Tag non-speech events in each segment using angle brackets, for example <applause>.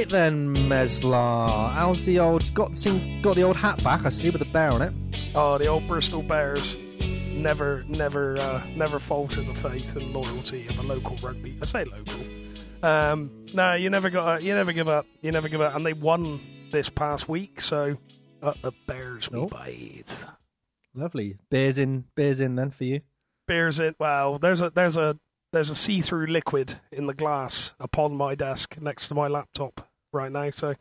Right then, Meslar. How's the old got seen, got the old hat back? I see with the bear on it. Oh, the old Bristol Bears never, never, uh, never falter the faith and loyalty of a local rugby. I say local. Um, no, you never got, you never give up. You never give up, and they won this past week. So, uh, the Bears we Nope. bite. Lovely. Beers in, beers in then for you. Bears in. Well, there's a there's a there's a see-through liquid in the glass upon my desk next to my laptop right now. So,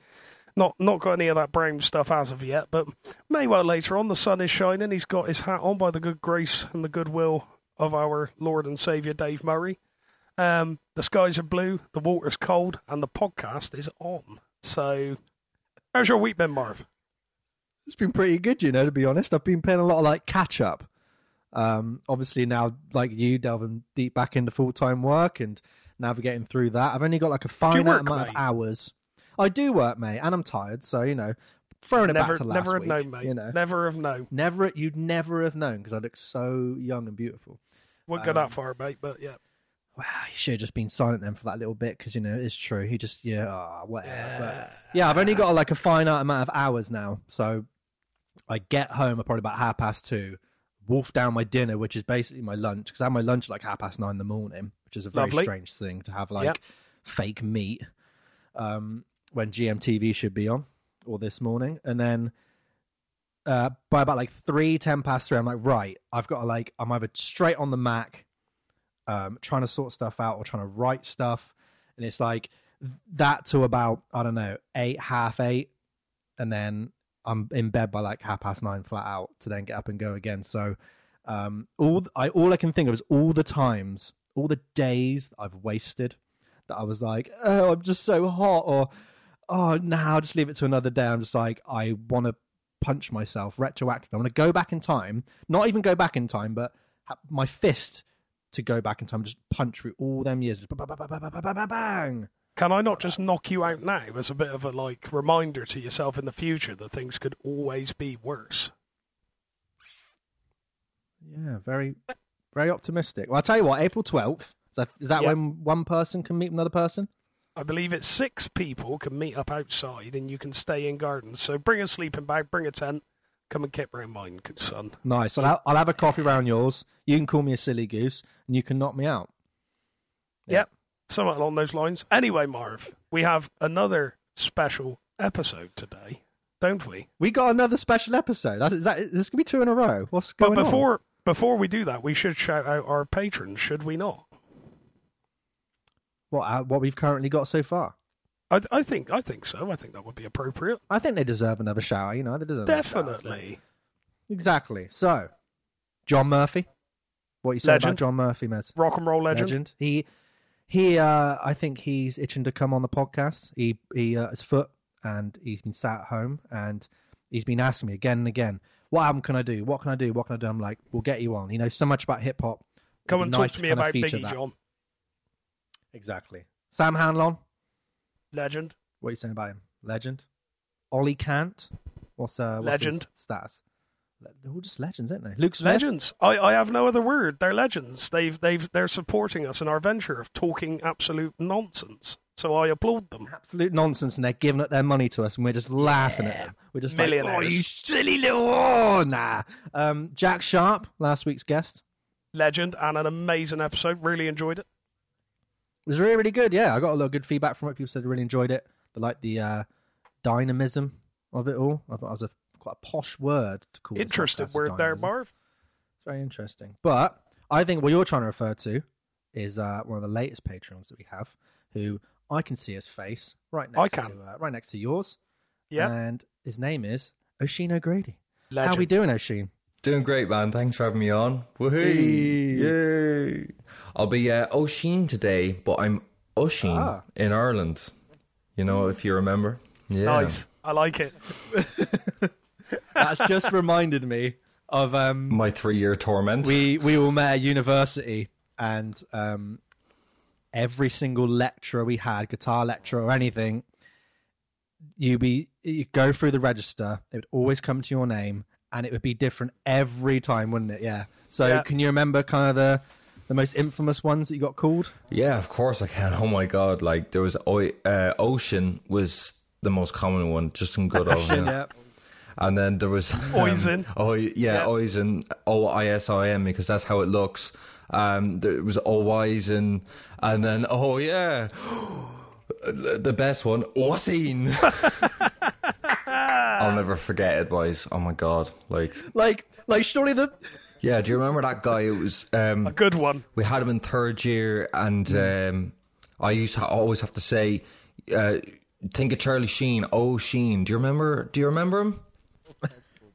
not not got any of that brown stuff as of yet, but may well later on. The sun is shining. He's got his hat on by the good grace and the goodwill of our Lord and Savior Dave Murray. Um, the skies are blue, the water's cold, and the podcast is on. So, how's your week been, Marv? It's been pretty good, you know. To be honest, I've been playing a lot of like catch up. Um, obviously now, like you, delving deep back into full time work and navigating through that. I've only got like a finite work, amount mate? of hours. I do work, mate, and I'm tired, so you know, throwing it Never, back to last never have week. known, mate. You know, Never have known. never you'd never have known because I look so young and beautiful. Wouldn't go Um, that far, mate. But yeah, Wow, you should have just been silent then for that little bit because you know it's true. He just yeah, ah, whatever. But, yeah, I've only got like a finite amount of hours now, so I get home at probably about half past two, wolf down my dinner, which is basically my lunch because I have my lunch at like half past nine in the morning, which is a very Lovely. strange thing to have like Yep. fake meat um, when GMTV should be on or this morning, and then. Uh, by about like three, ten past three, I'm like, right, I've got to like, I'm either straight on the Mac, um, trying to sort stuff out or trying to write stuff, and it's like that to about I don't know eight, half eight, and then I'm in bed by like half past nine, flat out, to then get up and go again. So um, all I all I can think of is all the times, all the days that I've wasted that I was like, oh, I'm just so hot, or oh, no, I'll just leave it to another day. I'm just like, I want to punch myself retroactively. I want to go back in time, not even go back in time, but my fist to go back in time, just punch through all them years. Bang, bang, Can I not just knock you out now as a bit of a like reminder to yourself in the future that things could always be worse? Yeah, very, very optimistic. Well, I'll tell you what, April 12th, is that, is that yeah. when one person can meet another person? I believe it's six people can meet up outside and you can stay in gardens. So bring a sleeping bag, bring a tent, come and kip round mine, good son. Nice. I'll, ha- I'll have a coffee round yours. You can call me a silly goose, and you can knock me out. Yeah. Yep, somewhat along those lines. Anyway, Marv, we have another special episode today, don't we? We got another special episode. That, is that, is this going to be two in a row? What's But going on? before before we do that, we should shout out our patrons, should we not? What, uh, what we've currently got so far? I, I think I think so. I think that would be appropriate. I think they deserve another shower. You know, they deserve another shout, so- Definitely. Exactly. So, John Murphy. What you say about John Murphy, Mez? Rock and roll legend. He, he. Uh, I think he's itching to come on the podcast. He, he, uh, his foot, and he's been sat at home, and he's been asking me again and again, "What album can I do? What can I do? What can I do?" I'm like, "We'll get you on." He knows so much about hip hop. Come and be talk to me about Biggie that. John. Exactly. Sam Hanlon. Legend. What are you saying about him? Legend. Ollie Kant. What's uh? What's his Legend. status? Le- They're all just legends, aren't they? Luke Smith. Legends. I, I have no other word. They're legends. They've they've they're supporting us in our venture of talking absolute nonsense. So I applaud them. absolute nonsense and they're giving up their money to us and we're just laughing at them. We're just like, oh, you silly little, oh, nah. Um, Jack Sharp, last week's guest. Legend and an amazing episode. Really enjoyed it. It was really, really good. Yeah, I got a lot of good feedback from it. People said they really enjoyed it. They liked the uh, dynamism of it all. I thought it was a quite a posh word to call Interesting word there. Marv. It's very interesting. But I think what you're trying to refer to is uh, one of the latest patrons that we have, who I can see his face right next to uh, right next to yours. Yeah. and his name is Oshin O'Grady. Legend. How are we doing, Oshin? Doing great, man. Thanks for having me on. Woohoo! Yay! I'll be uh, Oisin today, but I'm Ushin Ah. in Ireland. You know, if you remember. Yeah. Nice. I like it. <laughs> That's just reminded me of um, My three-year torment. we we all met at university, and um, every single lecturer we had, guitar lecturer or anything, you be you go through the register. It would always come to your name, and it would be different every time, wouldn't it? Yeah. So Yeah. can you remember kind of the the most infamous ones that you got called? Yeah, of course I can. Oh my god! Like there was o- uh, Ocean was the most common one, just in good old. yeah. yeah. <laughs> And then there was um, Oisin. Oh yeah, Yeah. Oisin. O I S I N because that's how it looks. Um, there was Oisin, and then oh yeah, <gasps> the best one Oisin. <laughs> I'll never forget it, boys. Oh my god! Like Like, like surely the yeah, do you remember that guy? It was um, A good one. we had him in third year, and um, I used to always have to say, uh, "Think of Charlie Sheen." Oh, Sheen. Do you remember? Do you remember him?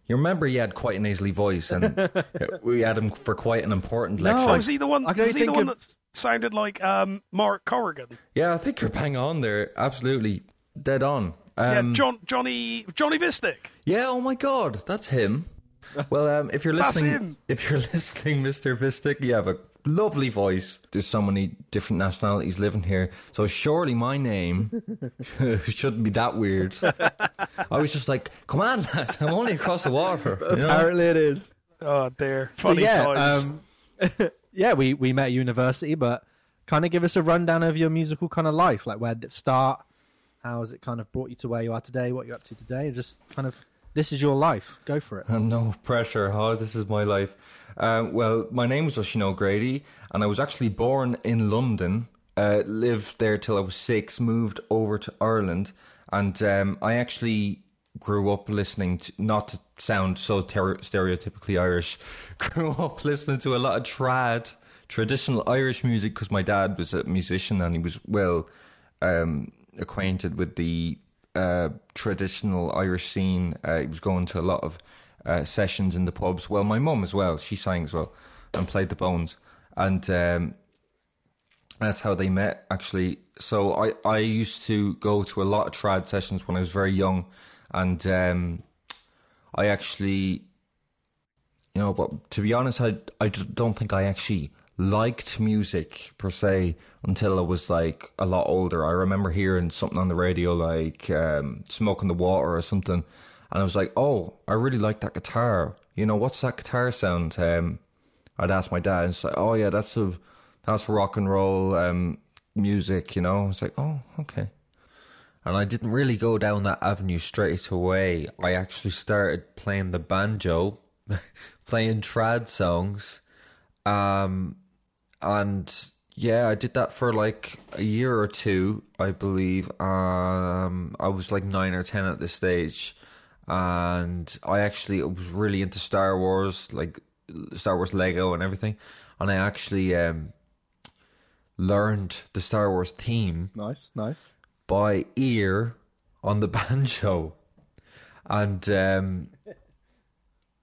You remember he had quite a nasally voice, and <laughs> we had him for quite an important lecture. Was he the one? I Was he the one of- that sounded like um, Mark Corrigan? Yeah, I think you're bang on there. Absolutely dead on. Yeah, Um, John, Johnny, Johnny Vistic. Yeah, oh my god, that's him. Well, um, if you're <laughs> listening, if you're <laughs> listening, Mister Vistic, you have a lovely voice. There's so many different nationalities living here, so surely my name <laughs> shouldn't be that weird. I was just like, "Come on, lads, I'm only across the water." you know? apparently it is. Oh dear, funny so, yeah, times. Um, yeah, we we met at university, but kind of give us a rundown of your musical kind of life. Like, where did it start? How has it kind of brought you to where you are today? What you're up to today? Just kind of, this is your life. Go for it. <laughs> no pressure. Oh, this is my life. Um, well, my name is Oisin O'Grady, and I was actually born in London. Uh, lived there till I was six. Moved over to Ireland, and um, I actually grew up listening to not to sound so ter- stereotypically Irish. <laughs> Grew up listening to a lot of trad, traditional Irish music, because my dad was a musician and he was well um, acquainted with the uh, traditional Irish scene. Uh, he was going to a lot of uh, sessions in the pubs. Well, my mum as well. She sang as well and played the bones, and um, that's how they met actually. So I I used to go to a lot of trad sessions when I was very young, and um, I actually you know, but to be honest, I, I don't think I actually liked music per se until I was like a lot older. I remember hearing something on the radio like um, "Smoke the Water" or something, and I was like, "Oh, I really like that guitar." You know, what's that guitar sound? Um, I'd ask my dad, and it's like, "Oh yeah, that's a that's rock and roll um, music." You know, it's like, "Oh, okay." And I didn't really go down that avenue straight away. I actually started playing the banjo, <laughs> playing trad songs. Um, and yeah, I did that for like a year or two, I believe. Um, I was like nine or ten at this stage. And I actually was really into Star Wars, like Star Wars Lego and everything. And I actually um, learned the Star Wars theme Nice, nice. by ear on the <laughs> banjo, and um,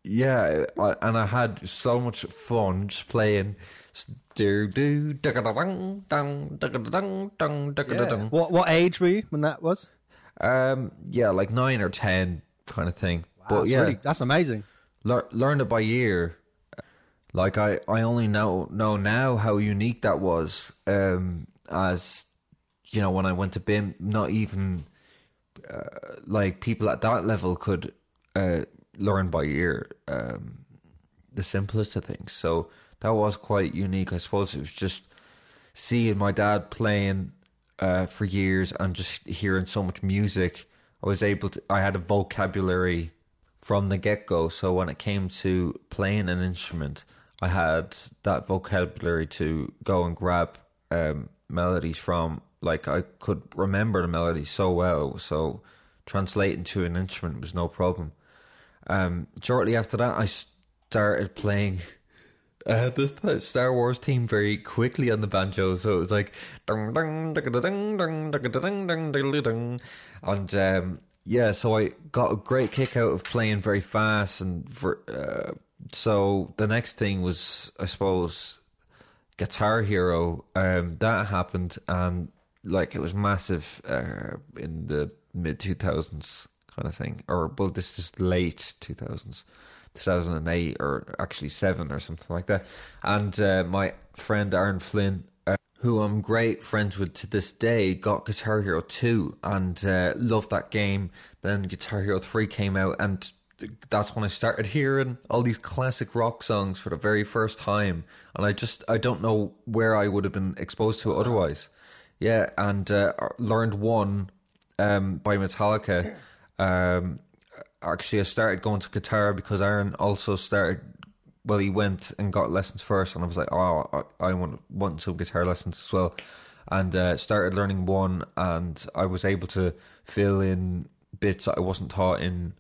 yeah, I, and I had so much fun just playing. Do do What what age were you when that was? Um, yeah, like nine or ten kind of thing. but that's yeah, really, that's amazing. lear- learned it by ear. Like I, I only know know now how unique that was. Um, as you know, when I went to BIMM, not even uh, like people at that level could uh, learn by ear. Um, the simplest of things. So that was quite unique. I suppose it was just seeing my dad playing uh, for years and just hearing so much music. I was able to. I had a vocabulary from the get go. So when it came to playing an instrument, I had that vocabulary to go and grab um, melodies from. Like I could remember the melodies so well. So translating to an instrument was no problem. Um, shortly after that, I started playing uh, the Star Wars team very quickly on the banjo, so it was like dung dung dung dung dung dung dung, and um, yeah, so I got a great kick out of playing very fast, and for, uh, so the next thing was, I suppose, Guitar Hero. Um, that happened, and like it was massive uh, in the mid two thousands kind of thing, or well, this is late two thousands. 2008 or actually 7 or something like that and uh, my friend Aaron Flynn uh, who I'm great friends with to this day got Guitar Hero 2 and uh, loved that game then Guitar Hero 3 came out and that's when I started hearing all these classic rock songs for the very first time, and I just I don't know where I would have been exposed to it otherwise. Yeah, and uh, learned one um, by Metallica. Um, actually, I started going to guitar because Aaron also started. Well, he went and got lessons first, and I was like, "Oh, I, I want want some guitar lessons as well," and uh, started learning one, and I was able to fill in bits that I wasn't taught in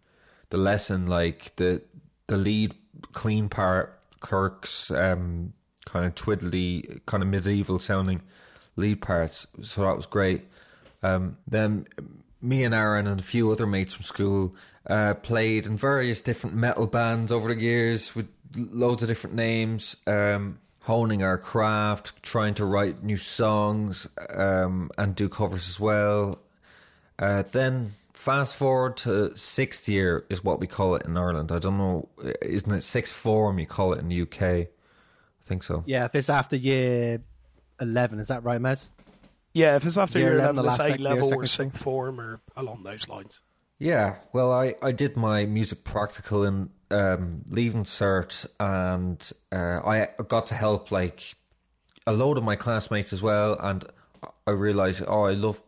the lesson, like the the lead clean part, Kirk's um, kind of twiddly, kind of medieval sounding lead parts. So that was great. Um, then me and Aaron and a few other mates from school uh, played in various different metal bands over the years with loads of different names, um, honing our craft, trying to write new songs um, and do covers as well. Uh, then fast forward to sixth year is what we call it in Ireland. I don't know, isn't it sixth form you call it in the UK? I think so. Yeah, if it's after year 11, is that right, Mez? Yeah, if it's after Year year 11, 11, the it's A sec- year, level or sixth form or along those lines. Yeah, well, I, I did my music practical in um, leaving cert, and uh, I got to help like a load of my classmates as well. And I realized, oh, I love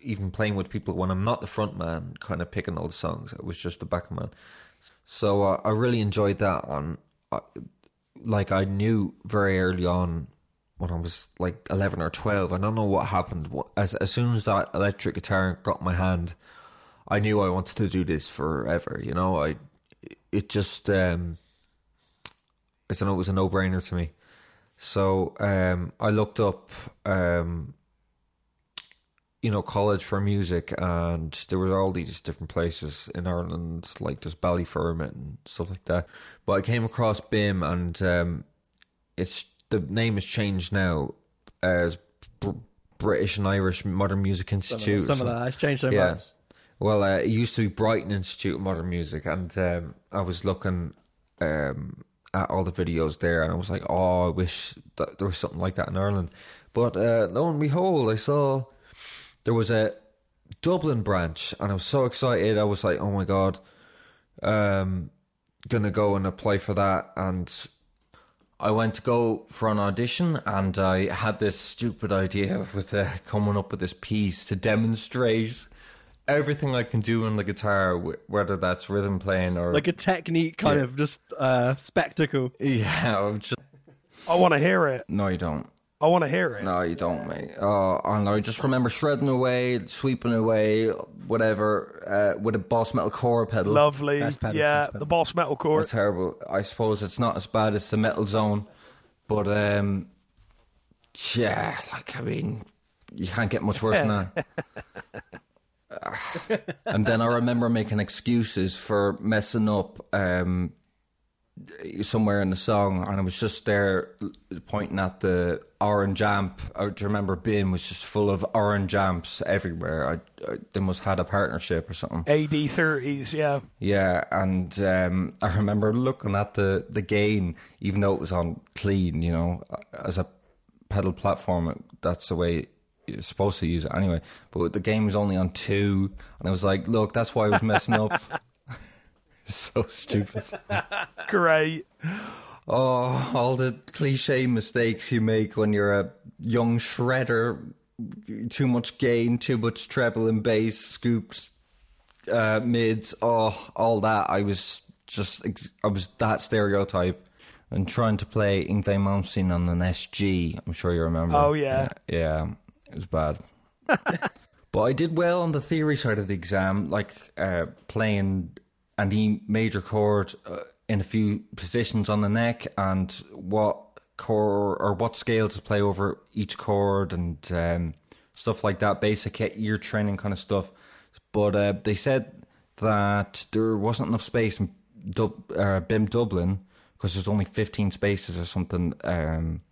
even playing with people when I'm not the front man, kind of picking all the songs. It was just the back man. So uh, I really enjoyed that. And uh, like I knew very early on when I was like 11 or 12, I don't know what happened. As, as soon as that electric guitar got my hand, I knew I wanted to do this forever. You know, I it just um, I don't know, it was a no brainer to me. So um, I looked up, um, you know, college for music, and there were all these different places in Ireland, like there's Ballyfermot and stuff like that. But I came across BIMM, and um, it's the name has changed now as Br- British and Irish Modern Music Institute. or Some of that has changed so Yeah. much. Well, uh, it used to be Brighton Institute of Modern Music, and um, I was looking um, at all the videos there, and I was like, "Oh, I wish that there was something like that in Ireland." But uh, lo and behold, I saw there was a Dublin branch, and I was so excited. I was like, "Oh my god!" Um, gonna go and apply for that, and I went to go for an audition, and I had this stupid idea with uh, coming up with this piece to demonstrate everything I can do on the guitar, whether that's rhythm playing or Like a technique kind Yeah. of just uh, spectacle. yeah. I'm just I want to hear it. no, you don't. I want to hear it. No, you don't, mate. Oh, and I just remember shredding away, sweeping away, whatever, uh, with a boss metal core pedal. Lovely. Pedal, yeah, pedal. the boss metal core. It's terrible. I suppose it's not as bad as the Metal Zone, but um, yeah, like I mean, you can't get much worse than <laughs> that. <sighs> and then I remember making excuses for messing up um, somewhere in the song, and I was just there pointing at the orange amp. I do remember BIMM was just full of orange amps everywhere. I, I, they must had a partnership or something. AD 30s, yeah. Yeah, and um, I remember looking at the, the gain, even though it was on clean, you know, as a pedal platform, that's the way you're supposed to use it anyway. But the game was only on two, and I was like, look, that's why I was messing up. <laughs> so stupid. <laughs> Great. Oh, all the cliche mistakes you make when you're a young shredder. Too much gain, too much treble and bass, scoops, uh, mids, oh, all that. I was just, ex- I was that stereotype. And trying to play Yngwie Malmsteen on an SG, I'm sure you remember. Oh, yeah. Yeah, yeah, it was bad. <laughs> but I did well on the theory side of the exam, like uh, playing an E major chord uh, in a few positions on the neck and what chord or what scales to play over each chord and um, stuff like that, basic ear training kind of stuff. But uh, they said that there wasn't enough space in Dub- uh, BIMM Dublin because there's only 15 spaces or something. Um,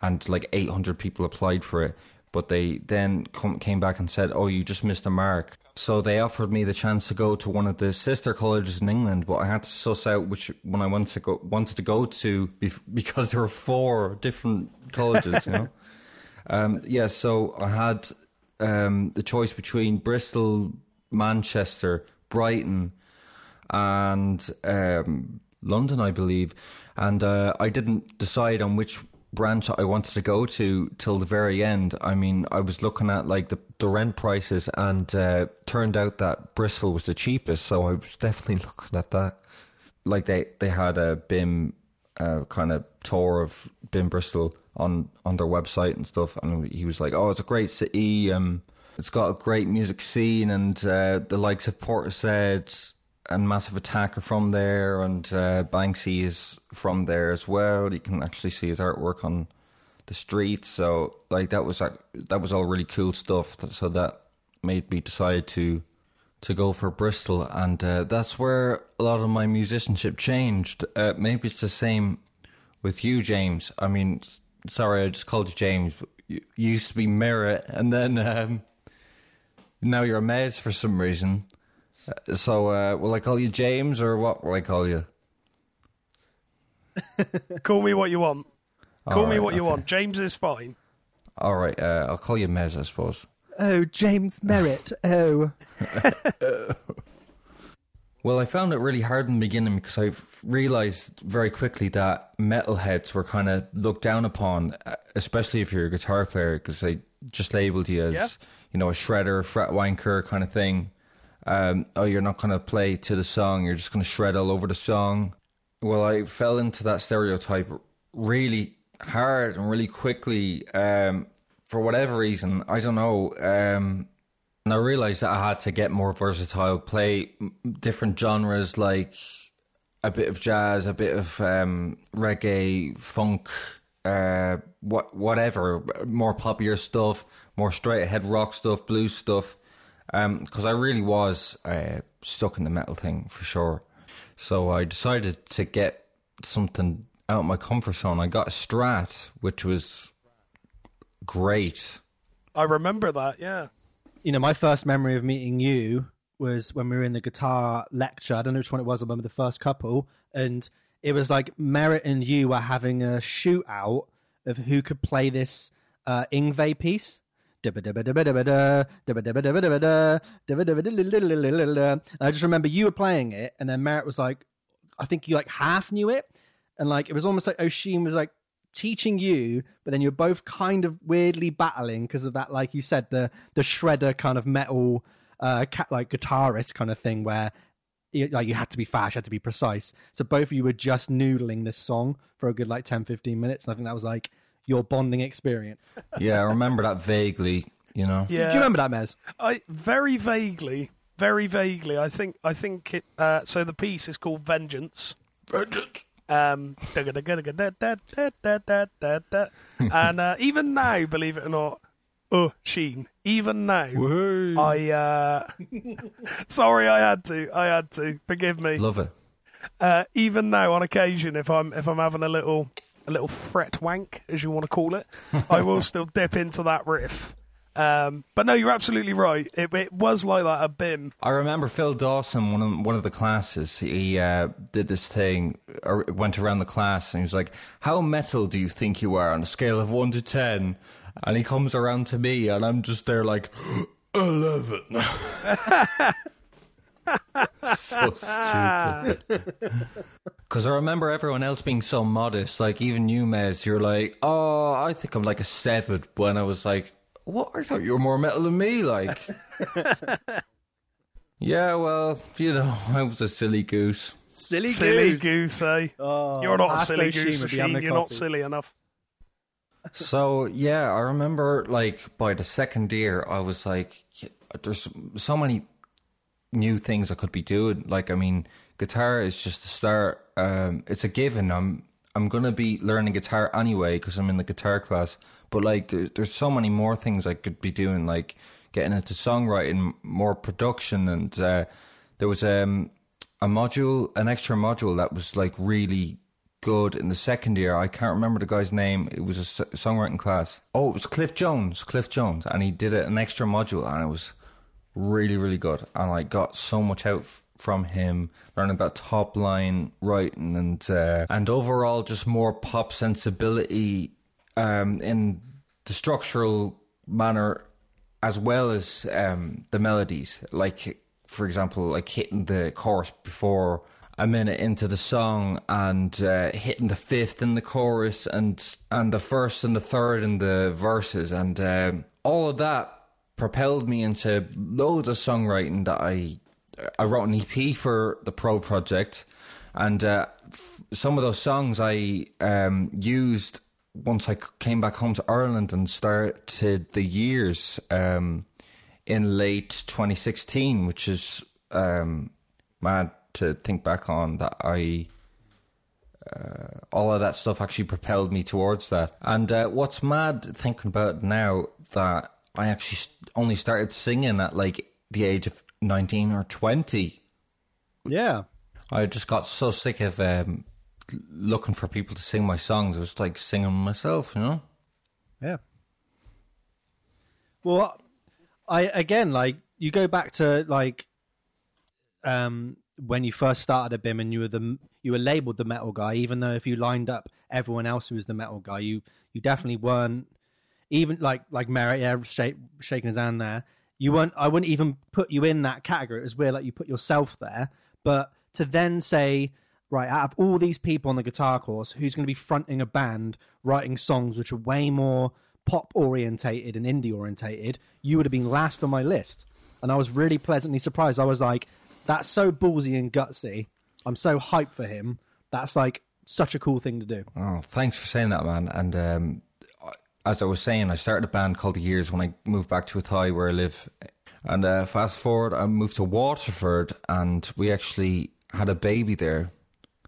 and like 800 people applied for it. But they then come, came back and said, "Oh, you just missed a mark." So they offered me the chance to go to one of the sister colleges in England, but I had to suss out which one I wanted to go wanted to go to bef- <laughs> because there were four different colleges. You know, <laughs> um, yeah. So I had um, the choice between Bristol, Manchester, Brighton, and um, London, I believe. And uh, I didn't decide on which branch I wanted to go to till the very end. I mean, I was looking at like the, the rent prices, and uh, turned out that Bristol was the cheapest. So I was <laughs> definitely looking at that. Like they they had a BIMM uh, kind of tour of BIMM Bristol on on their website and stuff, and he was like, "Oh, it's a great city. Um, it's got a great music scene, and uh, the likes of Portishead and Massive Attack are from there, and uh, Banksy is from there as well. You can actually see his artwork on the streets. So, like that was that was all really cool stuff. So that made me decide to to go for Bristol, and uh, that's where a lot of my musicianship changed. Uh, maybe it's the same with you, James. I mean, sorry, I just called you James. You used to be Merritt, and then um, now you're a Mez for some reason. Uh, so, uh, will I call you James, or what will I call you? <laughs> Call me what you want. Call me Alright, what you want. James is fine. All right, uh, I'll call you Mez, I suppose. Oh, James Merritt. <laughs> Oh. <laughs> Well, I found it really hard in the beginning because I realized very quickly that metalheads were kind of looked down upon, uh, especially if you're a guitar player, because they just labeled you as, Yeah. you know, a shredder, fret wanker kind of thing. Um, oh, you're not going to play to the song, you're just going to shred all over the song. Well, I fell into that stereotype really hard and really quickly um, for whatever reason. I don't know. Um, and I realized that I had to get more versatile, play different genres like a bit of jazz, a bit of um, reggae, funk, uh, what whatever, more popular stuff, more straight ahead rock stuff, blues stuff. Because I really was uh, stuck in the metal thing for sure. So I decided to get something out of my comfort zone. I got a Strat, which was great. I remember that. Yeah. you know, my first memory of meeting you was when we were in the guitar lecture. I don't know which one it was. I remember the first couple, and it was like Merritt and you were having a shootout of who could play this uh, Yngwie piece. I just remember you were playing it, and then Merritt was like, I think you like half knew it, and like it was almost like Oshin was like teaching you, but then you're both kind of weirdly battling because of that, like you said, the the shredder kind of metal, uh, cat like guitarist kind of thing where. You, like you had to be fast, you had to be precise. So both of you were just noodling this song for a good like 10, 15 minutes, and I think that was like your bonding experience. Yeah, I remember that vaguely, you know. Yeah. Do you remember that, Mez? I very vaguely, very vaguely. I think. I think it. Uh, so the piece is called Vengeance. Vengeance. Um, <laughs> and uh, even now, believe it or not, oh Sheen, even now, I uh, <laughs> sorry, I had to, I had to. Forgive me. Love it. Uh, even now, on occasion, if I'm if I'm having a little a little fret wank, as you want to call it, I will still <laughs> dip into that riff. Um, but no, you're absolutely right. It, it was like that a BIMM. I remember Phil Dawson, one of one of the classes. He uh, did this thing, or went around the class, and he was like, "How metal do you think you are on a scale of one to 10? And he comes around to me, and I'm just there like, <gasps> 11. <laughs> so stupid. <laughs> Because I remember everyone else being so modest. Like even you, Mez, you're like, "Oh, I think I'm like a seven. When I was like, "What? I thought you were more metal than me." Like. <laughs> Yeah, well, you know, I was a silly goose. Silly, Silly goose. goose, eh? Oh, You're not a silly goose, would be having Sheen. a You're not silly enough. So yeah, I remember like by the second year, I was like, yeah, "There's so many new things I could be doing." Like, I mean, guitar is just the start. Um, it's a given. I'm I'm gonna be learning guitar anyway because I'm in the guitar class. But like, there, there's so many more things I could be doing, like getting into songwriting, more production, and uh, there was um, a module, an extra module that was like really good in the second year. I can't remember the guy's name. It was a songwriting class. Oh, it was Cliff Jones. Cliff Jones, and he did it an extra module, and it was really, really good. And I got so much out f- from him, learning about top line writing and uh, and overall just more pop sensibility um, in the structural manner as well as um, the melodies. Like for example, like hitting the chorus before a minute into the song and uh, hitting the fifth in the chorus and and the first and the third in the verses and um, all of that propelled me into loads of songwriting that I I wrote an EP for the Pro project and uh, f- some of those songs I um, used once I came back home to Ireland and started the years um, in late 2016, which is um, mad to think back on that I. Uh, all of that stuff actually propelled me towards that. And uh, what's mad thinking about now that I actually only started singing at like the age of 19 or 20. Yeah. I just got so sick of um, looking for people to sing my songs. I was like singing myself, you know? Yeah. Well, I again like you go back to like um when you first started at BIMM and you were the you were labeled the metal guy, even though if you lined up everyone else who was the metal guy, you you definitely weren't. Even like like Merritt, yeah, shake, shaking his hand there. You weren't. I wouldn't even put you in that category. It was weird, like you put yourself there. But to then say, right, out of all these people on the guitar course, who's going to be fronting a band, writing songs which are way more pop orientated and indie orientated, you would have been last on my list. And I was really pleasantly surprised. I was like, that's so ballsy and gutsy. I'm so hyped for him. That's like such a cool thing to do. Oh, thanks for saying that, man. And um, as I was saying, I started a band called The Years when I moved back to Athy, where I live. And uh, fast forward, I moved to Waterford, and we actually had a baby there.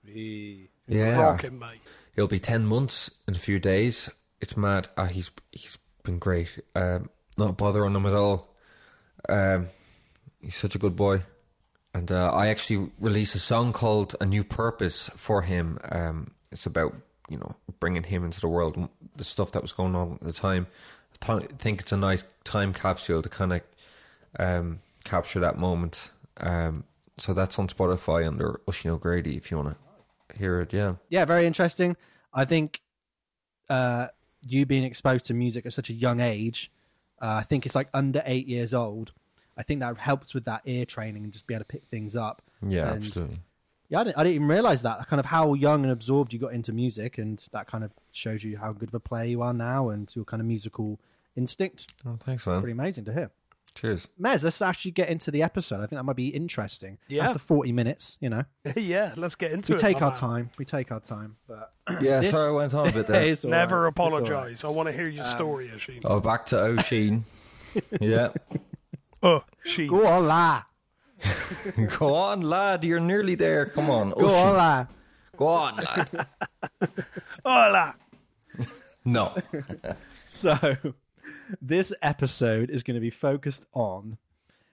Yeah, Rocking, mate. He'll be ten months in a few days. It's mad. Ah, he's he's been great. Um, not bothering him at all. Um, he's such a good boy. And uh, I actually released a song called "A New Purpose" for him. Um, it's about you know bringing him into the world, the stuff that was going on at the time. I th- think it's a nice time capsule to kind of um, capture that moment. Um, so that's on Spotify under Ushin O'Grady if you want to hear it. Yeah. yeah, very interesting. I think uh, you being exposed to music at such a young age, uh, I think it's like under eight years old. I think that helps with that ear training and just be able to pick things up. Yeah, And- absolutely. Yeah, I didn't, I didn't even realize that kind of how young and absorbed you got into music, and that kind of shows you how good of a player you are now and your kind of musical instinct. Oh, thanks, man. Pretty amazing to hear. Cheers. Mez, let's actually get into the episode. I think that might be interesting. Yeah. After 40 minutes, you know, <laughs> yeah, let's get into we it. We take our man. time. We take our time. But <clears throat> Yeah, This- sorry I went on a bit there. <laughs> Never right. It's all right. apologise. I want to hear your um, story, Oisin. oh, back to O'Sheen. <laughs> yeah. Oh, she. Go on, la. <laughs> Go on, lad. You're nearly there. Come on. Go O'Sheen. on, lad. Go on, lad. <laughs> Hola. <laughs> No. So, this episode is going to be focused on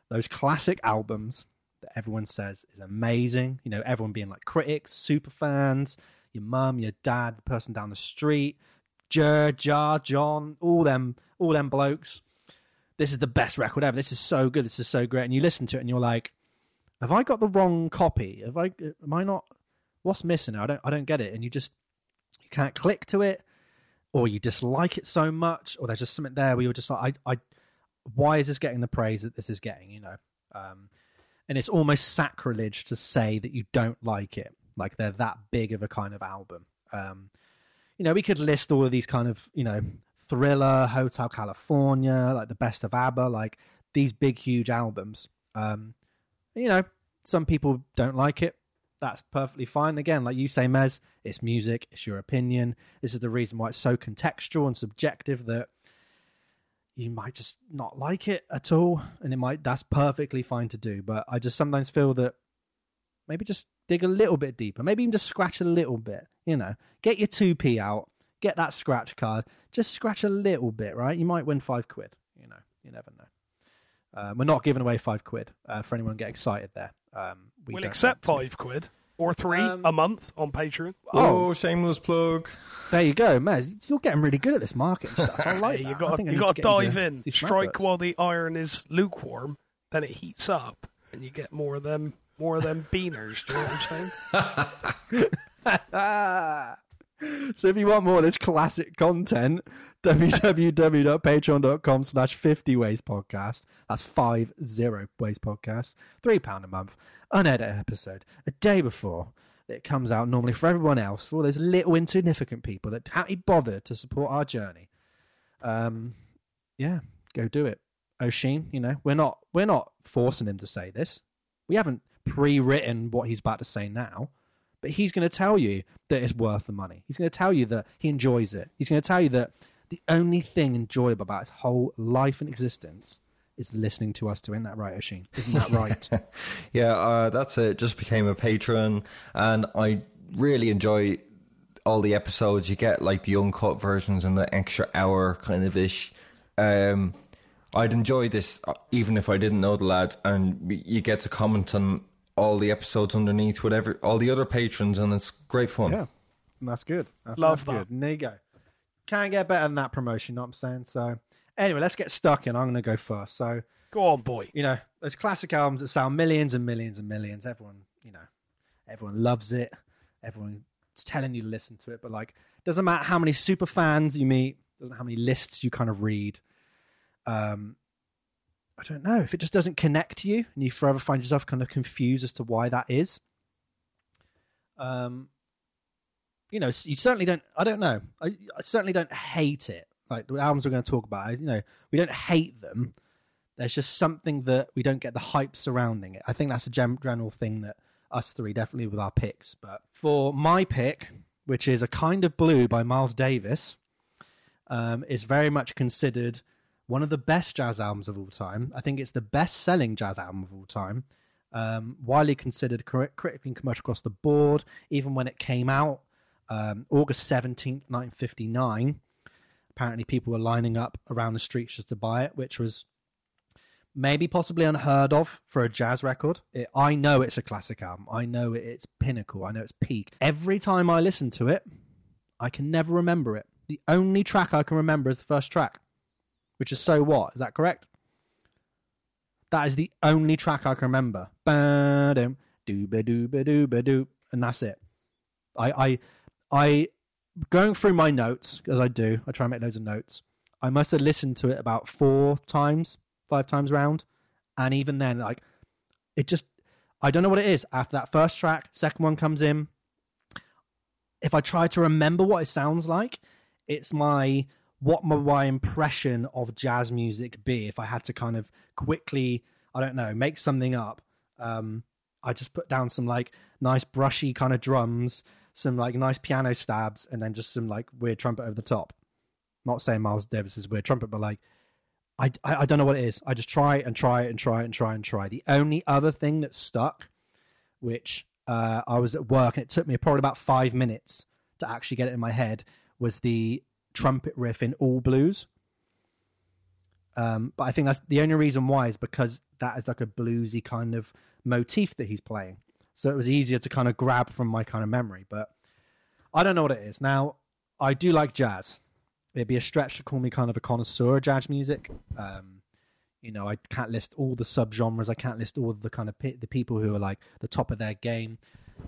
those classic albums that everyone says is amazing. You know, everyone being like critics, super fans, your mum, your dad, the person down the street, Jer, Jar, John, all them, all them blokes. This is the best record ever. This is so good. This is so great. And you listen to it and you're like, have I got the wrong copy? Have I? Am I not? What's missing? I don't. I don't get it. And you just you can't click to it or you dislike it so much, or there's just something there where you're just like, I, I, why is this getting the praise that this is getting? You know, um, and it's almost sacrilege to say that you don't like it, like they're that big of a kind of album. Um, you know, we could list all of these kind of, you know, Thriller, Hotel California, like the best of ABBA, like these big, huge albums. Um, you know, some people don't like it that's perfectly fine. Again, like you say, Mez, it's music, it's your opinion. This is the reason why it's so contextual and subjective that you might just not like it at all, and it might that's perfectly fine to do. But I just sometimes feel that maybe just dig a little bit deeper, maybe even just scratch a little bit. You know, get your two p out, get that scratch card, just scratch a little bit, right? You might win five quid. You know, you never know. Uh, we're not giving away five quid uh, for anyone to get excited there. Um, we We'll accept five quid or three Um, a month on Patreon. Oh, shameless plug. There you go, Mez. You're getting really good at this market stuff. I <laughs> like Hey, that. you I got you got to dive in, strike smackers. while the iron is lukewarm, then it heats up, and you get more of them more of them <laughs> beaners. Do you know what I'm saying? <laughs> So if you want more of this classic content, www.patreon.com slash 50 ways podcast. That's five zero ways podcast. Three pound a month. Unedited episode. A day before it comes out normally for everyone else, for all those little insignificant people that haven't bothered to support our journey. Um, yeah, go do it. Oshin, you know, we're not we're not forcing him to say this. We haven't pre-written what he's about to say now, but he's going to tell you that it's worth the money. He's going to tell you that he enjoys it. He's going to tell you that the only thing enjoyable about his whole life and existence is listening to us. Doing that right, Oshin? Isn't that right? <laughs> Yeah, uh, that's it. Just became a patron, and I really enjoy all the episodes. You get like the uncut versions and the extra hour kind of ish. Um, I'd enjoy this uh, even if I didn't know the lads, and you get to comment on all the episodes underneath, whatever all the other patrons, and it's great fun. yeah, that's good. That's, Love that's that. good. And there you go. Can't get better than that promotion. you Know what I'm saying? So anyway, let's get stuck in. I'm going to go first. So Go on, boy. you know, those classic albums that sell millions and millions and millions. Everyone, you know, everyone loves it. Everyone's telling you to listen to it, but like, doesn't matter how many super fans you meet, doesn't matter how many lists you kind of read. Um, I don't know if it just doesn't connect to you, and you forever find yourself kind of confused as to why that is. Um, you know, you certainly don't. I don't know. I, I certainly don't hate it. Like the albums we're going to talk about, you know, we don't hate them there's just something that we don't get the hype surrounding it. I think that's a gen- thing that us three definitely with our picks. But for my pick, which is a kind of blue by Miles Davis, um, is very much considered one of the best jazz albums of all time. I think it's the best-selling jazz album of all time. Um, widely considered critically and commercial across the board, even when it came out um, August seventeenth, nineteen fifty-nine. Apparently, people were lining up around the streets just to buy it, which was maybe possibly unheard of for a jazz record. It, I know it's a classic album. I know it, it's pinnacle. I know it's peak. Every time I listen to it, I can never remember it. The only track I can remember is the first track, which is So What? Is that correct? That is the only track I can remember. Ba-dum, and that's it. I, I, I, going through my notes as I do. I try and make loads of notes. I must have listened to it about four times five times round, and even then, like it just I don't know what it is. After that first track, second one comes in. If I try to remember what it sounds like, it's my what my, my impression of jazz music be if I had to kind of quickly, I don't know, make something up. Um, I just put down some like nice brushy kind of drums, some like nice piano stabs, and then just some like weird trumpet over the top. Not saying Miles Davis is weird trumpet, but like I, I, I don't know what it is. I just try and try and try and try and try. The only other thing that stuck, which uh, I was at work and it took me probably about five minutes to actually get it in my head, was the trumpet riff in All Blues. Um, but I think that's the only reason why is because that is like a bluesy kind of motif that he's playing. So it was easier to kind of grab from my kind of memory. But I don't know what it is. Now, I do like jazz it'd be a stretch to call me kind of a connoisseur of jazz music. Um, you know, I can't list all the subgenres. I can't list all the kind of pe- the people who are like the top of their game.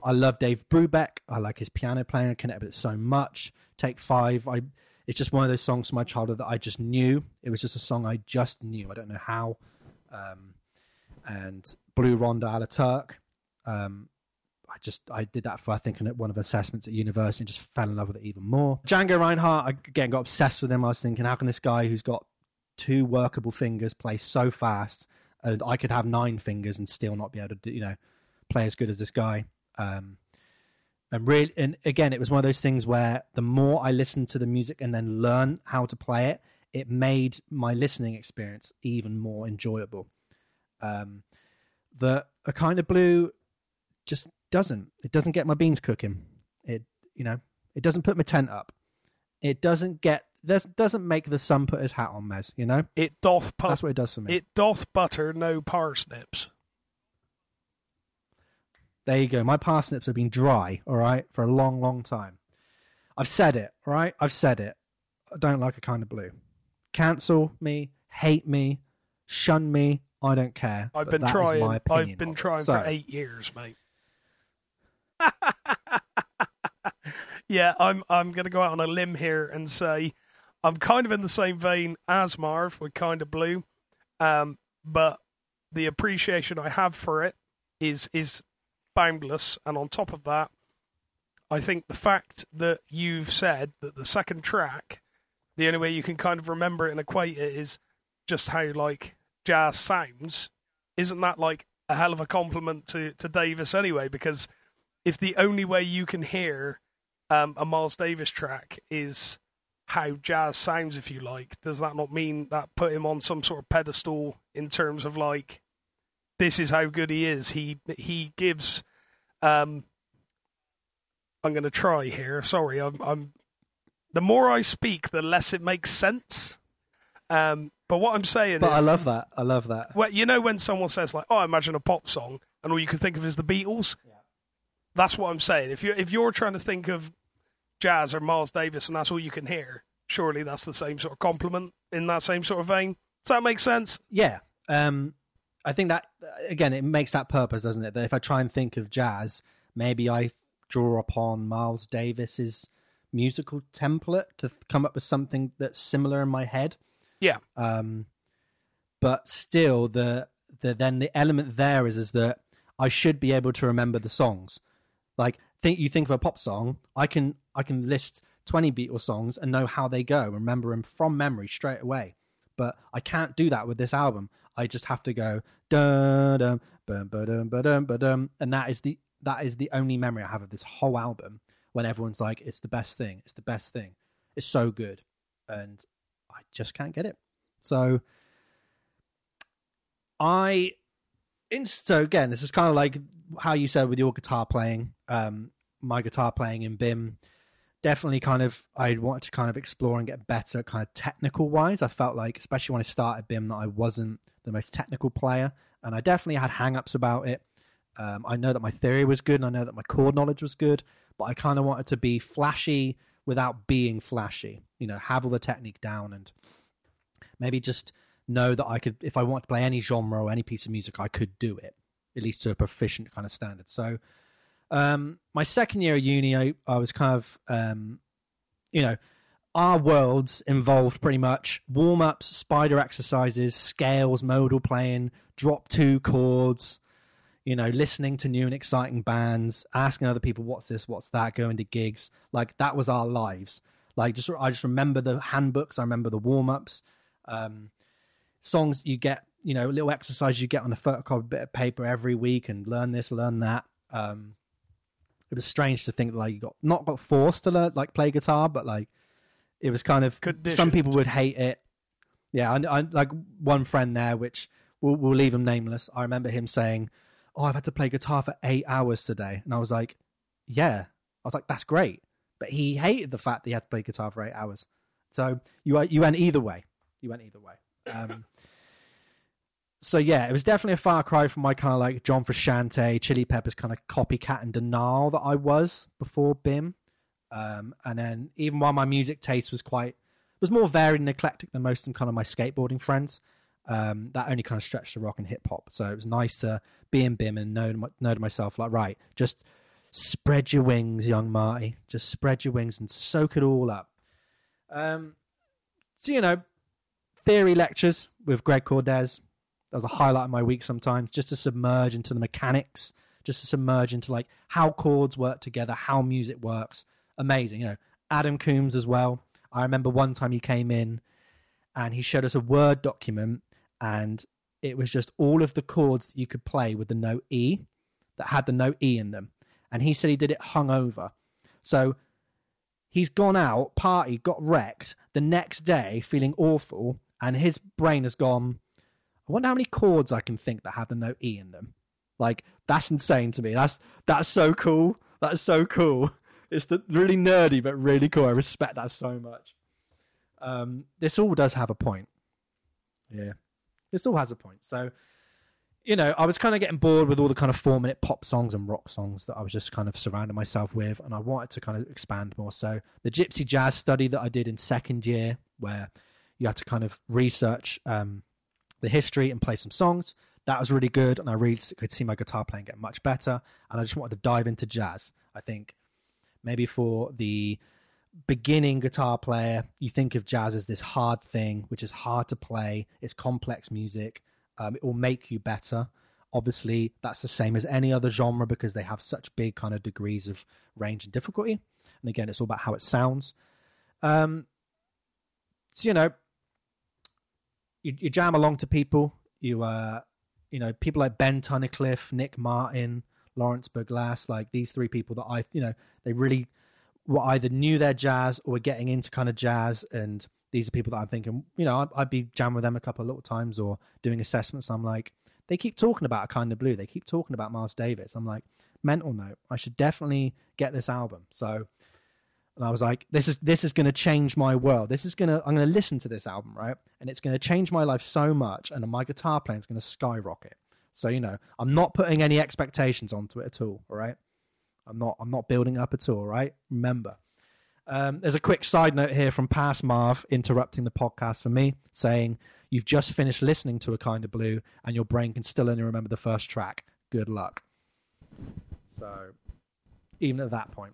I love Dave Brubeck. I like his piano playing. I connect with it so much. Take Five. I. It's just one of those songs from my childhood that I just knew. It was just a song I just knew. I don't know how. Um, and Blue Rondo à la Turk. Um, I just I did that for I think one of assessments at university and just fell in love with it even more. Django Reinhardt, again got obsessed with him. I was thinking, how can this guy who's got two workable fingers play so fast, and I could have nine fingers and still not be able to, do, you know, play as good as this guy. Um, and really, and again, it was one of those things where the more I listened to the music and then learn how to play it, it made my listening experience even more enjoyable. Um, the a kind of blue just doesn't. It doesn't get my beans cooking. It you know it doesn't put my tent up. It doesn't get this doesn't make the sun put his hat on Mez. You know It doth that's what it does for me. it doth butter no parsnips. There you go. My parsnips have been dry, all right, for a long, long time. I've said it, all right? I've said it. I don't like a kind of blue. Cancel me, hate me, shun me. I don't care. I've but been trying. my I've been trying So, for eight years, mate. <laughs> yeah, I'm. I'm going to go out on a limb here and say I'm kind of in the same vein as Marv with Kind of Blue, um, but the appreciation I have for it is is boundless. And on top of that, I think the fact that you've said that the second track, the only way you can kind of remember it and equate it is just how like jazz sounds. Isn't that like a hell of a compliment to to Davis anyway? Because if the only way you can hear um, a Miles Davis track is how jazz sounds, if you like, does that not mean that put him on some sort of pedestal in terms of like this is how good he is? He he gives. Um, I'm going to try here. Sorry, I'm, I'm. The more I speak, the less it makes sense. Um, but what I'm saying But is, I love that. I love that. well, you know when someone says like, "Oh, imagine a pop song," and all you can think of is the Beatles. That's what I'm saying. If you if you're trying to think of jazz or Miles Davis and that's all you can hear, surely that's the same sort of compliment in that same sort of vein. Does that make sense? Yeah. Um, I think that again, it makes that purpose, doesn't it? That if I try and think of jazz, maybe I draw upon Miles Davis's musical template to come up with something that's similar in my head. Yeah. Um, but still, the the then the element there is is that I should be able to remember the songs. Like think you think of a pop song, I can I can list twenty Beatles songs and know how they go, remember them from memory straight away. But I can't do that with this album. I just have to go and that is the that is the only memory I have of this whole album. When everyone's like, "It's the best thing. It's the best thing. It's so good," and I just can't get it. So I, in, so again, this is kind of like how you said with your guitar playing. Um, my guitar playing in BIMM, definitely kind of I wanted to kind of explore and get better, kind of technical wise. I felt like, especially when I started BIMM, that I wasn't the most technical player, and I definitely had hang-ups about it. Um, I know that my theory was good, and I know that my chord knowledge was good, but I kind of wanted to be flashy without being flashy. You know, have all the technique down and maybe just know that I could, if I want to play any genre or any piece of music, I could do it, at least to a proficient kind of standard. So, um, my second year of uni, I, I was kind of, um, you know, our worlds involved pretty much warm ups, spider exercises, scales, modal playing, drop two chords, you know, listening to new and exciting bands, asking other people, what's this, what's that, going to gigs. Like, that was our lives. Like, just I just remember the handbooks, I remember the warm ups. Um, songs you get, you know, little exercise you get on a photocopied bit of paper every week and learn this, learn that. Um, it was strange to think like you got not got forced to learn like play guitar, but like it was kind of some people would hate it. Yeah, I, I like one friend there, which we'll, we'll leave him nameless. I remember him saying, "Oh, I've had to play guitar for eight hours today," and I was like, "Yeah," I was like, "That's great," but he hated the fact that he had to play guitar for eight hours. So you you went either way. You went either way. Um, so yeah, it was definitely a far cry from my kind of like John Frusciante, Chili Peppers kind of copycat and denial that I was before BIMM. Um, and then even while my music taste was quite was more varied and eclectic than most of kind of my skateboarding friends, um, that only kind of stretched to rock and hip hop. So it was nice to be in BIMM and know know to myself like, right, just spread your wings, young Marty. Just spread your wings and soak it all up. Um, so you know, theory lectures with Greg Cordes. That was a highlight of my week sometimes, just to submerge into the mechanics, just to submerge into like how chords work together, how music works. Amazing, you know. Adam Coombs as well. I remember one time he came in and he showed us a Word document and it was just all of the chords that you could play with the note E that had the note E in them. And he said he did it hungover. So he's gone out, party, got wrecked the next day, feeling awful, and his brain has gone, I wonder how many chords I can think that have the note E in them. Like, that's insane to me. That's that's so cool. That's so cool. It's the, really nerdy, but really cool. I respect that so much. Um, this all does have a point. Yeah. This all has a point. So, you know, I was kind of getting bored with all the kind of four minute pop songs and rock songs that I was just kind of surrounding myself with, and I wanted to kind of expand more. So, the Gypsy Jazz study that I did in second year, where you had to kind of research um, the history and play some songs, that was really good, and I really could see my guitar playing get much better. And I just wanted to dive into jazz. I think maybe for the beginning guitar player, you think of jazz as this hard thing, which is hard to play. It's complex music. Um, it will make you better. Obviously, that's the same as any other genre because they have such big kind of degrees of range and difficulty. And again, it's all about how it sounds. Um, so you know, you, you jam along to people. You uh, you know, people like Ben Tunnicliffe, Nick Martin, Lawrence Berglass, like these three people that I, you know, they really were either knew their jazz or were getting into kind of jazz. And these are people that I'm thinking, you know, I'd, I'd be jamming with them a couple of little times or doing assessments. I'm like, they keep talking about a kind of blue. They keep talking about Miles Davis. I'm like, mental note. I should definitely get this album. So, and I was like, this is this is going to change my world. This is going to I'm going to listen to this album, right? And it's going to change my life so much, and my guitar playing is going to skyrocket. So you know, I'm not putting any expectations onto it at all. All right, I'm not I'm not building up at all. Right, remember. Um, there's a quick side note here from Past Marv interrupting the podcast for me, saying you've just finished listening to a kind of blue, and your brain can still only remember the first track. Good luck. So, even at that point.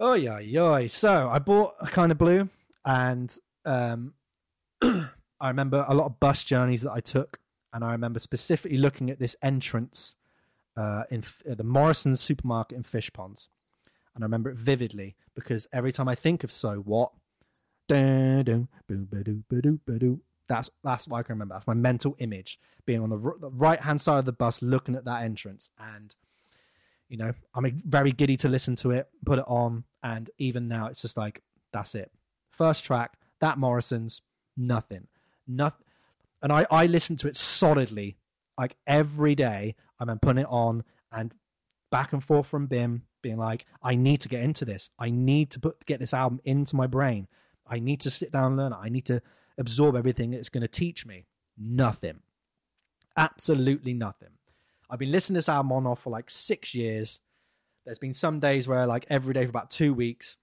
Oh yeah, yeah. So I bought a kind of blue, and um, <clears throat> I remember a lot of bus journeys that I took, and I remember specifically looking at this entrance uh, in uh, the Morrison's supermarket in Fishponds, and I remember it vividly because every time I think of so what, that's that's what I can remember. That's my mental image being on the, r- the right hand side of the bus, looking at that entrance, and you know, I'm very giddy to listen to it, put it on, and even now it's just like that's it. First track, that Morrison's nothing, nothing, and I I listen to it solidly, like every day. I'm putting it on and back and forth from BIMM, being like, I need to get into this. I need to put get this album into my brain. I need to sit down and learn it. I need to absorb everything it's going to teach me. Nothing, absolutely nothing. I've been listening to this album on off for like six years. There's been some days where like every day for about two weeks.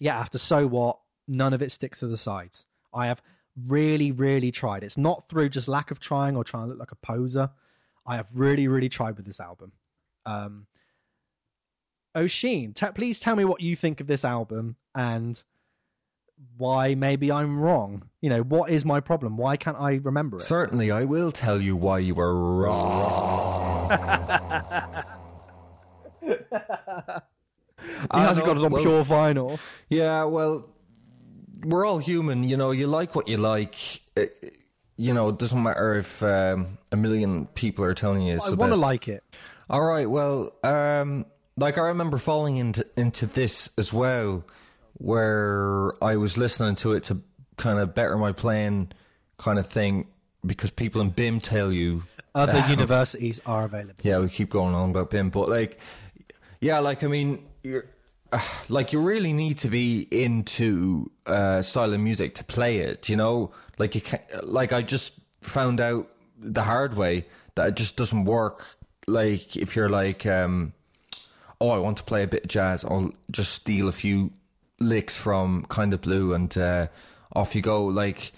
Yeah, after so what, none of it sticks to the sides. I have really, really tried. It's not through just lack of trying or trying to look like a poser. I have really, really tried with this album. Um, Oisín, t- please tell me what you think of this album and why maybe I'm wrong. You know, what is my problem? Why can't I remember it? Certainly, I will tell you why you were wrong. <laughs> he hasn't got it on well- pure vinyl. Yeah, well, we're all human. You know, you like what you like. Uh, You know, it doesn't matter if um, a million people are telling you it's I want to like it. All right. Well, um, like I remember falling into into this as well, where I was listening to it to kind of better my playing, kind of thing, because people in BIMM tell you. Other universities are available. Yeah, we keep going on about BIMM, but like, yeah, like I mean, <sighs> like you really need to be into uh, style of music to play it, you know. Like you can like I just found out the hard way that it just doesn't work. Like if you're like, um, oh, I want to play a bit of jazz, I'll just steal a few licks from Kind of Blue and uh, off you go. Like